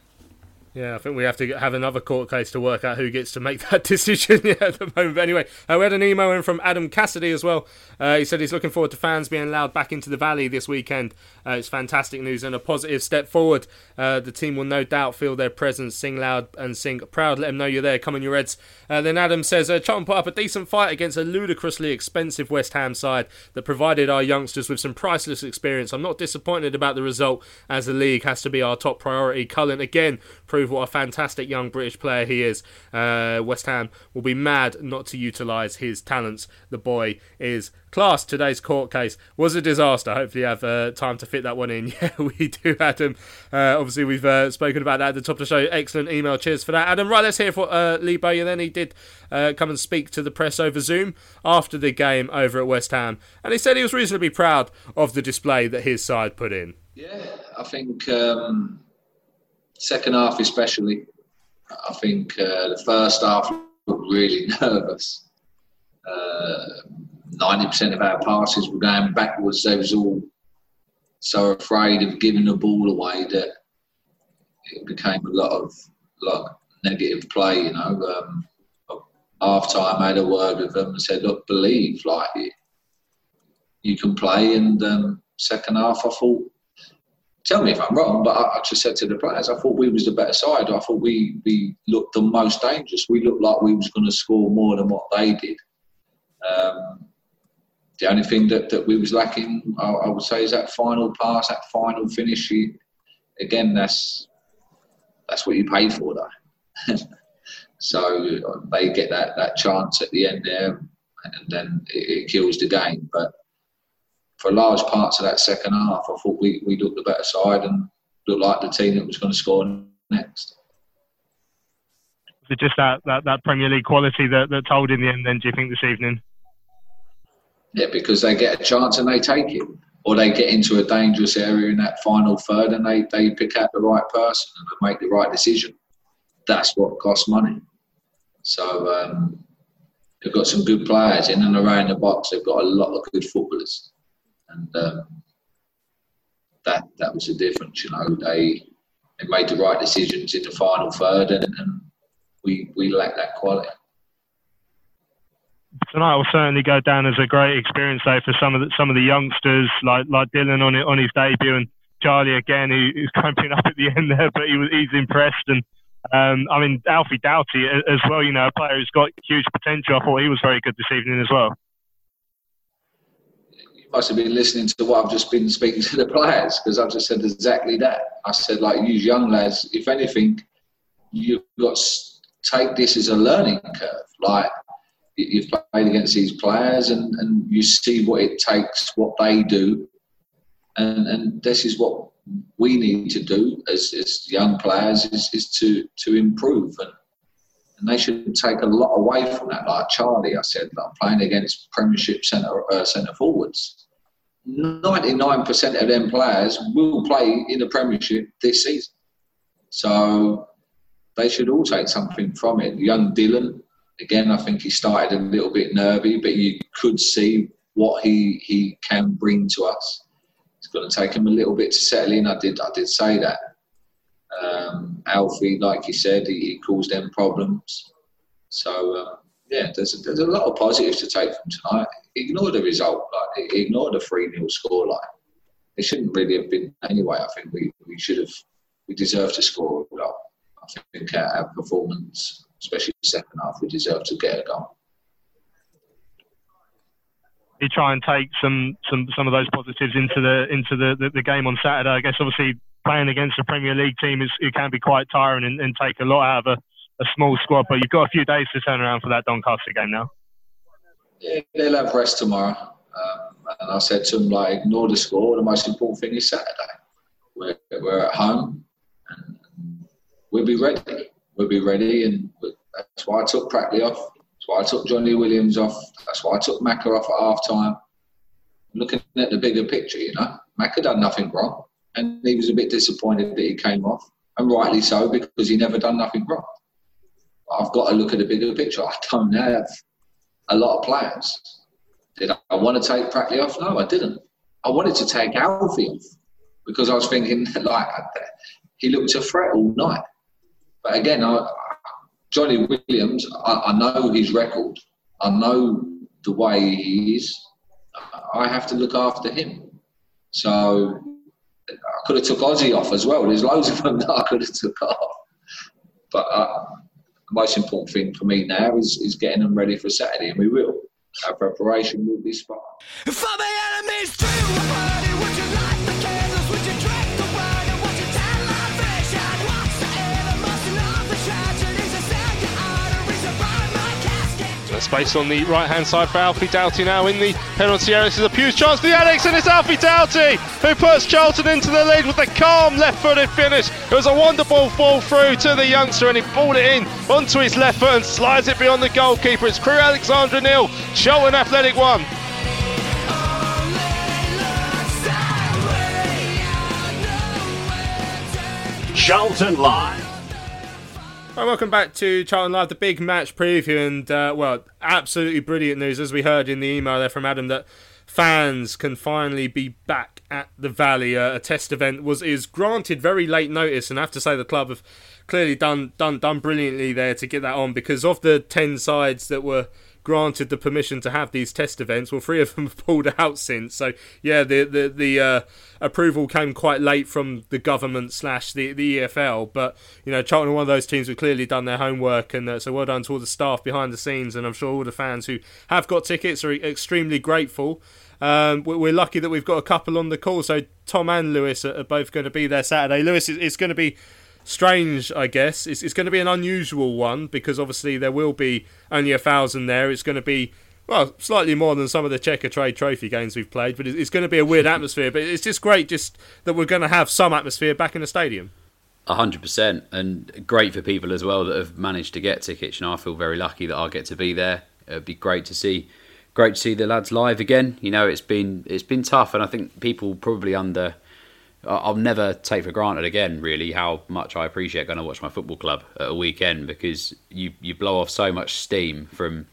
Yeah, I think we have to have another court case to work out who gets to make that decision yeah, at the moment. But anyway, uh, we had an email in from Adam Cassidy as well. Uh, he said he's looking forward to fans being allowed back into the Valley this weekend. Uh, it's fantastic news and a positive step forward. Uh, the team will no doubt feel their presence, sing loud and sing proud. Let them know you're there. Come on, your Reds. Uh, then Adam says uh, Charlton put up a decent fight against a ludicrously expensive West Ham side that provided our youngsters with some priceless experience. I'm not disappointed about the result as the league has to be our top priority. Cullen again prove what a fantastic young British player he is. Uh, West Ham will be mad not to utilise his talents. The boy is class. Today's court case was a disaster. Hopefully, you have uh, time to fit that one in. Yeah, we do, Adam. Uh, obviously, we've uh, spoken about that at the top of the show. Excellent email. Cheers for that, Adam. Right, let's hear what uh, Lee Bowyer then. He did uh, come and speak to the press over Zoom after the game over at West Ham, and he said he was reasonably proud of the display that his side put in. Yeah, I think. Um second half especially. I think uh, the first half looked really nervous. Uh, ninety uh, percent of our passes were going backwards. They was all so afraid of giving the ball away that it became a lot of like negative play. You know, um, I had a word with them and said, "Look, believe, like you can play." And um, second half, I thought tell me if I'm wrong, but I, I, just said to the players, I thought we was the better side. I thought we we looked the most dangerous. We looked like we was going to score more than what they did. Um, the only thing that, that we was lacking, I, I, would say, is that final pass, that final finish. again, that's that's what you pay for, though. so they get that, that chance at the end there, and then it, it kills the game. But for large parts of that second half, I thought we, we looked the better side and looked like the team that was going to score next. Was it just that, that, that Premier League quality that, that told in the end, then, do you think, this evening? Yeah, because they get a chance and they take it. Or they get into a dangerous area in that final third and they, they pick out the right person and they make the right decision. That's what costs money. So um, they've got some good players in and around the box. They've got a lot of good footballers and um, that that was the difference. You know, they they made the right decisions in the final third, and, and we we lacked that quality. Tonight will certainly go down as a great experience though for some of the some of the youngsters like like Dylan on on his debut and Charlie again who, who's cramping up at the end there, but he was he's impressed and. Um, I mean, Alfie Doughty as well, you know, a player who's got huge potential. I thought he was very good this evening as well must have been listening to what I've just been speaking to the players because I've just said exactly that. I said, like, use young lads. If anything, you've got take this as a learning curve. Like, you've played against these players and, and you see what it takes, what they do. And, and this is what we need to do as, as young players is, is to, to improve. And, and they should take a lot away from that. Like Charlie, I said, like playing against Premiership centre uh, centre forwards. Ninety nine percent of them players will play in the Premiership this season, so they should all take something from it. Young Dylan, again, I think he started a little bit nervy, but you could see what he he can bring to us. It's going to take him a little bit to settle in. I did I did say that. Um, Alfie, like you said, he, he caused them problems. So uh, yeah, there's a, there's a lot of positives to take from tonight. Ignore the result, like ignore the three 0 scoreline. It shouldn't really have been anyway. I think we, we should have we deserve to score a goal. I think our performance, especially second half, we deserve to get a goal. You try and take some, some, some of those positives into the into the, the, the game on Saturday. I guess obviously playing against a Premier League team is it can be quite tiring and, and take a lot out of a, a, small squad. But you've got a few days to turn around for that Doncaster game now. Yeah, they'll have rest tomorrow. Um, and I said to them, like, ignore the score. The most important thing is Saturday. We're, we're at home and we'll be ready. We'll be ready. And that's why I took Pratley off. That's why I took Johnny Williams off. That's why I took Macca off at half time. Looking at the bigger picture, you know, Macca done nothing wrong and he was a bit disappointed that he came off, and rightly so because he never done nothing wrong. I've got to look at the bigger picture. I don't have a lot of players. Did I want to take Pratley off? No, I didn't. I wanted to take Alfie off because I was thinking like he looked a threat all night. But again, I, Johnny Williams, I, I know his record. I know the way he is. I have to look after him. So I could have took Ozzy off as well. There's loads of them that I could have took off. But uh, the most important thing for me now is, is getting them ready for Saturday, and we will. Our preparation will be spot. For space on the right hand side for Alfie Doughty now in the penalty area. This is a huge chance for the Alex, and it's Alfie Doughty who puts Charlton into the lead with a calm left footed finish. It was a wonderful fall through to the youngster, and he pulled it in onto his left foot and slides it beyond the goalkeeper. It's Crewe Alexandra nil, Charlton Athletic 1. Charlton Live. Right, welcome back to Charlton Live, the big match preview, and uh, well, absolutely brilliant news as we heard in the email there from Adam that fans can finally be back at the Valley. Uh, a test event was is granted very late notice, and I have to say the club have clearly done done done brilliantly there to get that on because of the ten sides that were granted the permission to have these test events. Well, three of them have pulled out since. So yeah, the the the uh, approval came quite late from the government slash the the EFL. But you know, Charlton one of those teams who've clearly done their homework, and uh, so well done to all the staff behind the scenes, and I'm sure all the fans who have got tickets are extremely grateful. Um, we- we're lucky that we've got a couple on the call. So Tom and Lewis are both going to be there Saturday. Lewis, it's going to be strange, I guess. It's, it's going to be an unusual one because obviously there will be only a thousand there. It's going to be well slightly more than some of the Checkatrade Trophy games we've played, but it's, going to be a weird atmosphere. But it's just great, just that we're going to have some atmosphere back in the stadium. A hundred percent, and great for people as well that have managed to get tickets. And I feel very lucky that I'll get to be there. It'd be great to see, great to see the lads live again. You know, it's been it's been tough, and I think people probably under. I'll never take for granted again, really, how much I appreciate going to watch my football club at a weekend because you you blow off so much steam from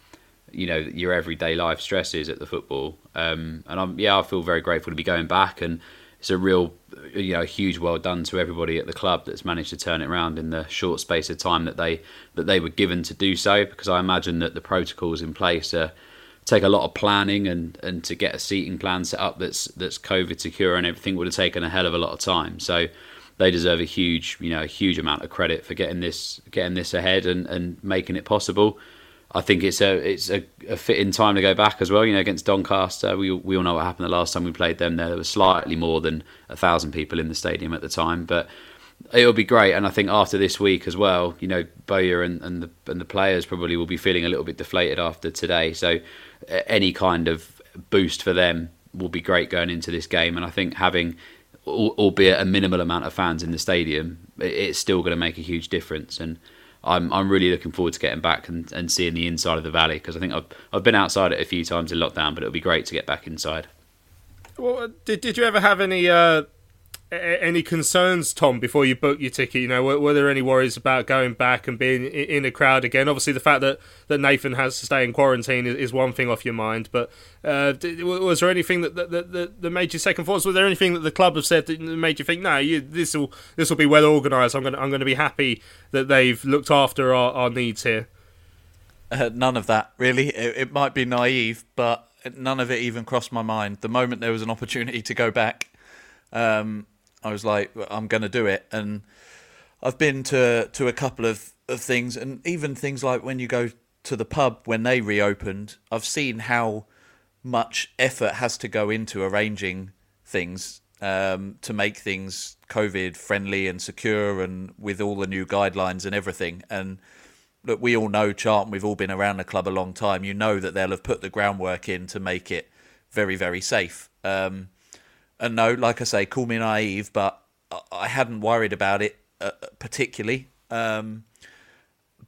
you know your everyday life stresses at the football. Um, and I'm yeah, I feel very grateful to be going back, and it's a real you know huge well done to everybody at the club that's managed to turn it around in the short space of time that they that they were given to do so. Because I imagine that the protocols in place are take a lot of planning and, and to get a seating plan set up that's that's COVID secure and everything would have taken a hell of a lot of time. So they deserve a huge you know a huge amount of credit for getting this getting this ahead and, and making it possible. I think it's a it's a, a fitting time to go back as well. You know, against Doncaster, we we all know what happened the last time we played them. There, there was slightly more than a thousand people in the stadium at the time, but it'll be great. And I think after this week as well, you know, Bowyer and, and the and the players probably will be feeling a little bit deflated after today. So any kind of boost for them will be great going into this game. And I think having albeit a minimal amount of fans in the stadium, it's still going to make a huge difference. And I'm I'm really looking forward to getting back and, and seeing the inside of the valley because I think I've I've been outside it a few times in lockdown, but it'll be great to get back inside. Well, uh, did did you ever have any uh, any concerns, Tom, before you book your ticket? You know, were, were there any worries about going back and being in a crowd again? Obviously, the fact that, that Nathan has to stay in quarantine is, is one thing off your mind, but uh, did, was there anything that that, that, that made you second thoughts? Was there anything that the club have said that made you think, no, this will this will be well organised? I'm going I'm going to be happy that they've looked after our, our needs here. Uh, none of that, really. It, it might be naive, but none of it even crossed my mind. The moment there was an opportunity to go back, um, I was like, I'm going to do it. And I've been to to a couple of, of things, and even things like when you go to the pub when they reopened, I've seen how much effort has to go into arranging things um, to make things COVID friendly and secure, and with all the new guidelines and everything. And look, we all know Charlton. We've all been around the club a long time. You know that they'll have put the groundwork in to make it very, very safe. Um, and no, like I say, call me naive, but I- hadn't worried about it uh, particularly. Um,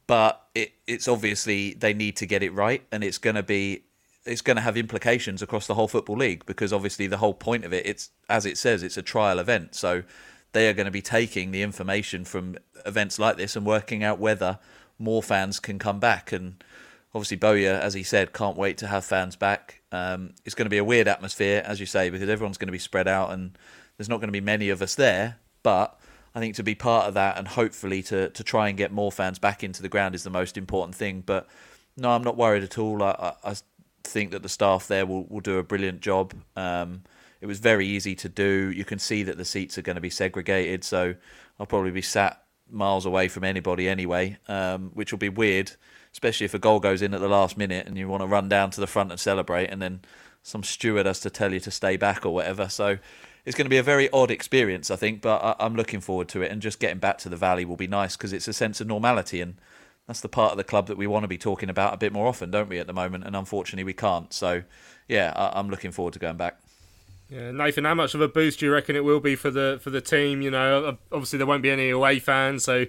but it, it's obviously they need to get it right, and it's going to be it's going to have implications across the whole football league because obviously the whole point of it it's as it says it's a trial event, so they are going to be taking the information from events like this and working out whether more fans can come back and obviously Bowyer, as he said, can't wait to have fans back. Um, it's going to be a weird atmosphere, as you say, because everyone's going to be spread out and there's not going to be many of us there. But I think to be part of that and hopefully to to try and get more fans back into the ground is the most important thing. But no, I'm not worried at all. I, I, think that the staff there will, will do a brilliant job. Um, it was very easy to do. You can see that the seats are going to be segregated, so I'll probably be sat miles away from anybody anyway, um, which will be weird, especially if a goal goes in at the last minute and you want to run down to the front and celebrate, and then some steward has to tell you to stay back or whatever. So it's going to be a very odd experience, I think, but I, am looking forward to it. And just getting back to the Valley will be nice because it's a sense of normality, and that's the part of the club that we want to be talking about a bit more often, don't we, at the moment? And unfortunately, we can't. So yeah, I, I'm looking forward to going back. Yeah, Nathan, how much of a boost do you reckon it will be for the for the team? You know, obviously there won't be any away fans, so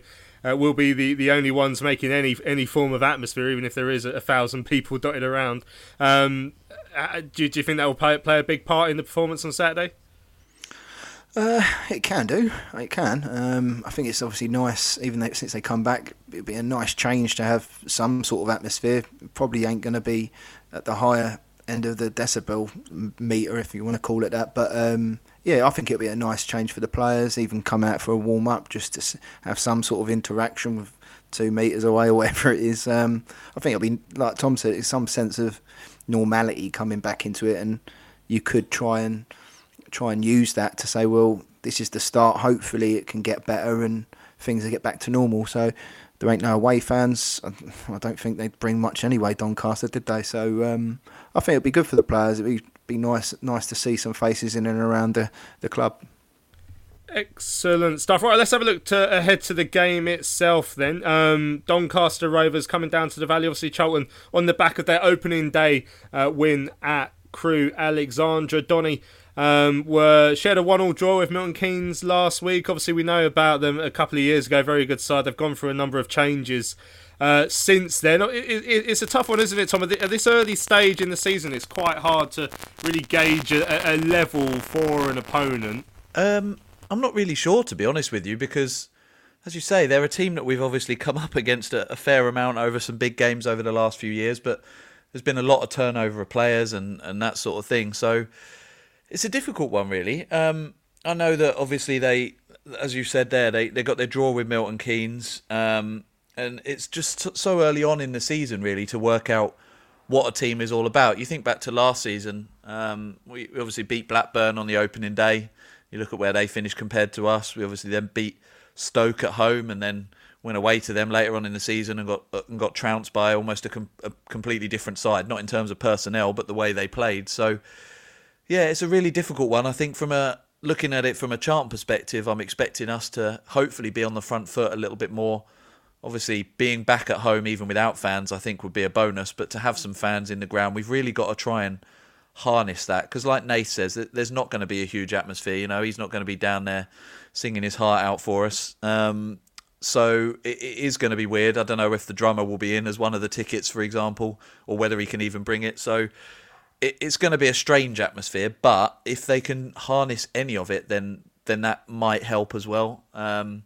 uh, we'll be the, the only ones making any any form of atmosphere, even if there is a, a thousand people dotted around. Um, uh, do, do you think that will play, play a big part in the performance on Saturday? Uh, it can do. It can. Um, I think it's obviously nice, even though since they come back, it'd be a nice change to have some sort of atmosphere. Probably ain't going to be at the higher end of the decibel meter, if you want to call it that. But um, yeah, I think it'll be a nice change for the players. Even come out for a warm up, just to have some sort of interaction with two meters away or whatever it is. Um, I think it'll be like Tom said, it's some sense of normality coming back into it, and you could try and try and use that to say, well, this is the start. Hopefully, it can get better and things will get back to normal. So there ain't no away fans. I don't think they'd bring much anyway, Doncaster, did they? So um, I think it'd be good for the players. It'd be, be nice, nice to see some faces in and around the, the club. Excellent stuff. Right, let's have a look to, ahead to the game itself then. Um, Doncaster Rovers coming down to the Valley, obviously Charlton on the back of their opening day uh, win at Crewe Alexandra. Donny um, were shared a one-all draw with Milton Keynes last week. Obviously, we know about them a couple of years ago. Very good side. They've gone through a number of changes uh, since then. It, it, it's a tough one, isn't it, Tom? At this early stage in the season, it's quite hard to really gauge a, a level for an opponent. Um, I'm not really sure, to be honest with you, because as you say, they're a team that we've obviously come up against a, a, fair amount over some big games over the last few years, but there's been a lot of turnover of players and, and that sort of thing. So it's a difficult one, really. Um, I know that obviously they, as you said there, they, they got their draw with Milton Keynes, um, and it's just so early on in the season, really, to work out what a team is all about. You think back to last season, um, we obviously beat Blackburn on the opening day. You look at where they finished compared to us. We obviously then beat Stoke at home, and then went away to them later on in the season and got and got trounced by almost a, com- a completely different side, not in terms of personnel, but the way they played. So yeah, it's a really difficult one. I think from a looking at it from a chart perspective, I'm expecting us to hopefully be on the front foot a little bit more. Obviously, being back at home even without fans, I think would be a bonus. But to have some fans in the ground, we've really got to try and harness that because, like Nate says, there's not going to be a huge atmosphere. You know, he's not going to be down there singing his heart out for us. Um, so it, is going to be weird. I don't know if the drummer will be in as one of the tickets, for example, or whether he can even bring it. So it, it's going to be a strange atmosphere, but if they can harness any of it, then then that might help as well. Um,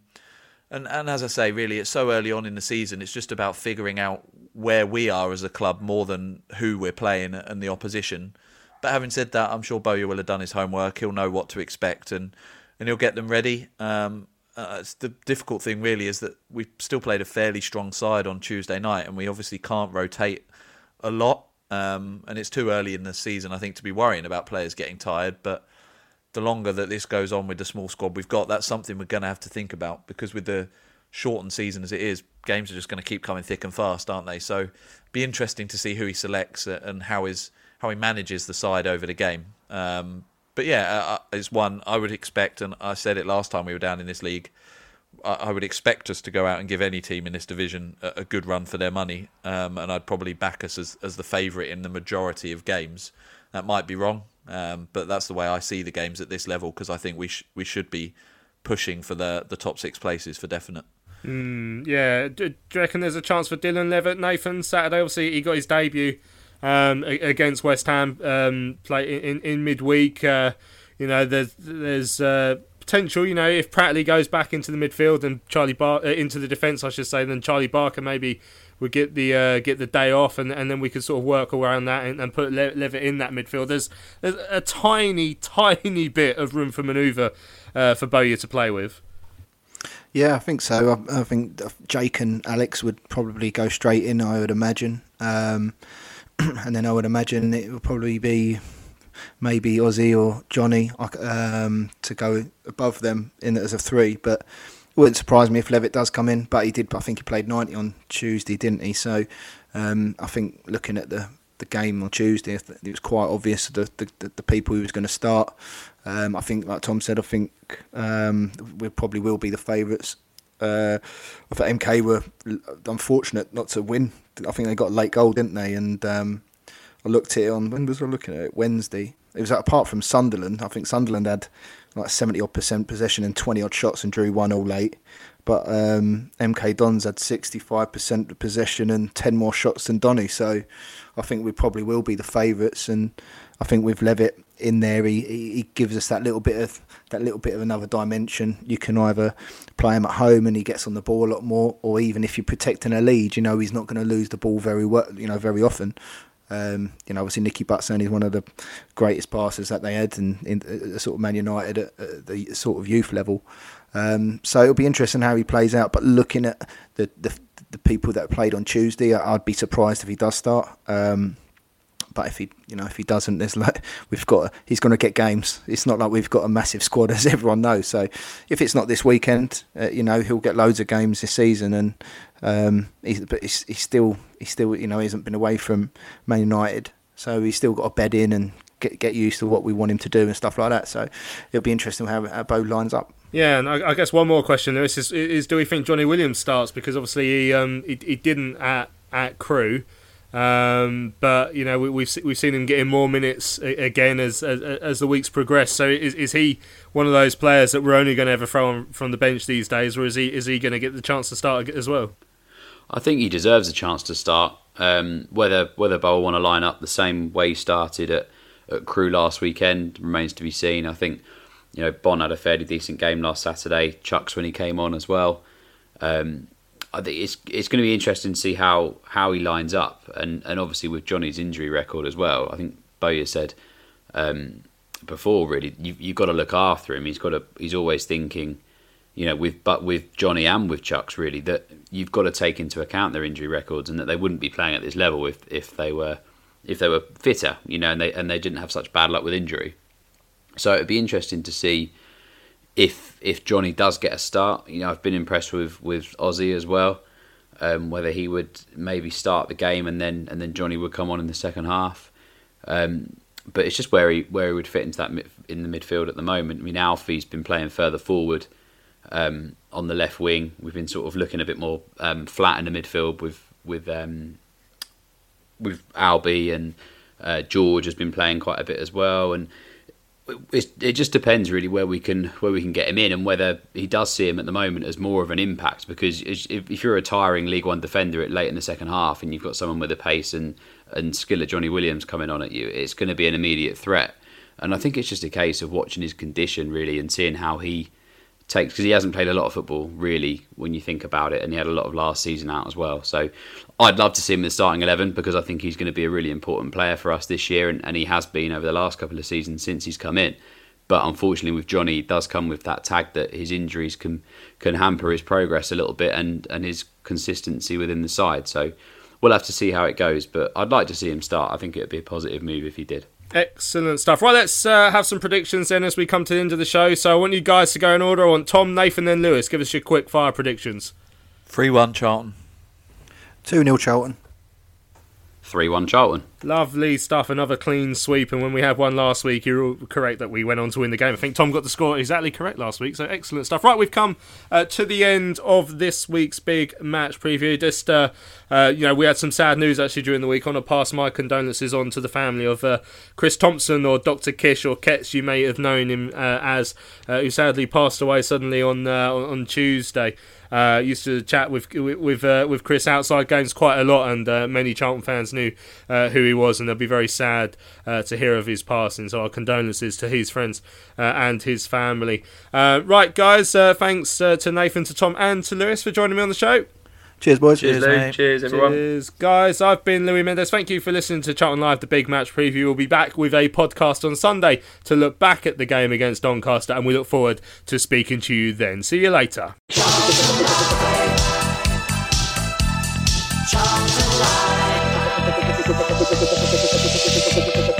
and and as I say, really, it's so early on in the season. It's just about figuring out where we are as a club more than who we're playing and the opposition. But having said that, I'm sure Bowyer will have done his homework. He'll know what to expect and and he'll get them ready. Um, uh, the difficult thing really is that we still played a fairly strong side on Tuesday night, and we obviously can't rotate a lot. Um, and it's too early in the season, I think, to be worrying about players getting tired. But the longer that this goes on with the small squad we've got, that's something we're going to have to think about because with the shortened season as it is, games are just going to keep coming thick and fast, aren't they? So, be interesting to see who he selects and how how he manages the side over the game. Um, but yeah, uh, uh it's one I would expect, and I said it last time we were down in this league. I would expect us to go out and give any team in this division a, good run for their money, um, and I'd probably back us as, as the favourite in the majority of games. That might be wrong, um, but that's the way I see the games at this level because I think we sh- we should be pushing for the the top six places for definite. Mm, yeah, do, do, you reckon there's a chance for Dylan Levitt, Nathan Saturday? Obviously, he got his debut um, against West Ham um, play in in midweek. Uh, you know, there's there's uh, potential. You know, if Pratley goes back into the midfield and Charlie Bar uh, into the defence, I should say, then Charlie Barker maybe would get the uh, get the day off, and, and then we could sort of work around that and, and put Le- Levitt in that midfield. There's there's a tiny tiny bit of room for manoeuvre uh, for Bowyer to play with. Yeah, I think so. I, I, think Jake and Alex would probably go straight in. I would imagine, um, and then I would imagine it would probably be maybe Ozzy or Johnny um, to go above them in as a three. But it wouldn't surprise me if Levitt does come in. But he did. I think he played ninety on Tuesday, didn't he? So um, I think looking at the the game on Tuesday, it was quite obvious the the, the people who was going to start. Um, I think, like Tom said, I think um, we probably will be the favourites. Uh, I thought MK were unfortunate not to win. I think they got a late goal, didn't they? And um, I looked at it on when was I looking at it? Wednesday. It was apart from Sunderland. I think Sunderland had like seventy odd percent possession and twenty odd shots and drew one all late. But um, MK Dons had sixty five percent possession and ten more shots than Donny. So I think we probably will be the favourites. And I think with Levitt in there, he, he gives us that little bit of that little bit of another dimension. You can either play him at home and he gets on the ball a lot more, or even if you're protecting a lead, you know he's not going to lose the ball very well, you know, very often. Um, you know, obviously Nicky Buttson is one of the greatest passers that they had, in, in, uh, sort of Man United at, at, the sort of youth level. Um, so it'll be interesting how he plays out. But looking at the the, the people that played on Tuesday, I'd be surprised if he does start. Um, but if he, you know, if he doesn't, there's like we've got he's going to get games. It's not like we've got a massive squad, as everyone knows. So if it's not this weekend, uh, you know, he'll get loads of games this season, and um, he's, but he's, he's still he's still you know he hasn't been away from Man United, so he's still got a bed in and get get used to what we want him to do and stuff like that. So it'll be interesting how, how Bo lines up. Yeah, and I, I, guess one more question, Lewis, is, is do we think Johnny Williams starts because obviously he um, he, he didn't at at Crewe. Um, but you know we, have we've, we've seen him getting more minutes again as as, as the weeks progress. So is, is he one of those players that we're only going to ever throw on from the bench these days, or is he is he going to get the chance to start as well? I think he deserves a chance to start. Um, whether whether Bowl want to line up the same way he started at, at Crewe last weekend remains to be seen. I think you know Bonne had a fairly decent game last Saturday. Chuks when he came on as well. Um, I think it's it's going to be interesting to see how, how he lines up, and, and obviously with Johnny's injury record as well. I think Bowyer said um, before, really, you you've got to look after him. He's got to he's always thinking, you know, with but with Johnny and with Chuks, really, that you've got to take into account their injury records and that they wouldn't be playing at this level if if they were if they were fitter, you know, and they and they didn't have such bad luck with injury. So it'd be interesting to see if if Johnny does get a start, you know, I've been impressed with with Ozzy as well. Um, whether he would maybe start the game and then and then Johnny would come on in the second half. Um, but it's just where he where he would fit into that in the midfield at the moment. I mean, Alfie's been playing further forward um, on the left wing. We've been sort of looking a bit more um, flat in the midfield with with um, with Albie and uh, George has been playing quite a bit as well, and it just depends really where we can where we can get him in and whether he does see him at the moment as more of an impact because if, you're a tiring League One defender at late in the second half and you've got someone with a pace and and skill of Johnny Williams coming on at you, it's going to be an immediate threat. And I think it's just a case of watching his condition really and seeing how he takes because he hasn't played a lot of football really when you think about it, and he had a lot of last season out as well. So I'd love to see him in the starting eleven because I think he's going to be a really important player for us this year, and, and he has been over the last couple of seasons since he's come in. But unfortunately, with Johnny, it does come with that tag that his injuries can can hamper his progress a little bit and and his consistency within the side. So we'll have to see how it goes. But I'd like to see him start. I think it would be a positive move if he did. Excellent stuff. Right, let's uh, have some predictions then as we come to the end of the show. So I want you guys to go in order. I want Tom, Nathan, then Lewis. Give us your quick fire predictions. 3 1 Charlton. 2 0 Charlton. 3 1 Charlton. Lovely stuff. Another clean sweep. And when we had one last week, you're all correct that we went on to win the game. I think Tom got the score exactly correct last week. So excellent stuff. Right, we've come uh, to the end of this week's big match preview. Just, uh, uh, you know, we had some sad news actually during the week. Want to pass my condolences on to the family of uh, Chris Thompson or Dr. Kish or Ketz, you may have known him uh, as, uh, who sadly passed away suddenly on on Tuesday. Uh, used to chat with with uh, with Chris outside games quite a lot, and uh, many Charlton fans knew uh, who he was, and they'll be very sad uh, to hear of his passing. So our condolences to his friends uh, and his family. right, guys, thanks to Nathan, to Tom, and to Lewis for joining me on the show. Cheers, boys. Cheers, Luke. Cheers, everyone. Cheers, guys. I've been Louis Mendes. Thank you for listening to Charlton Live, the big match preview. We'll be back with a podcast on Sunday to look back at the game against Doncaster, and we look forward to speaking to you then. See you later. When you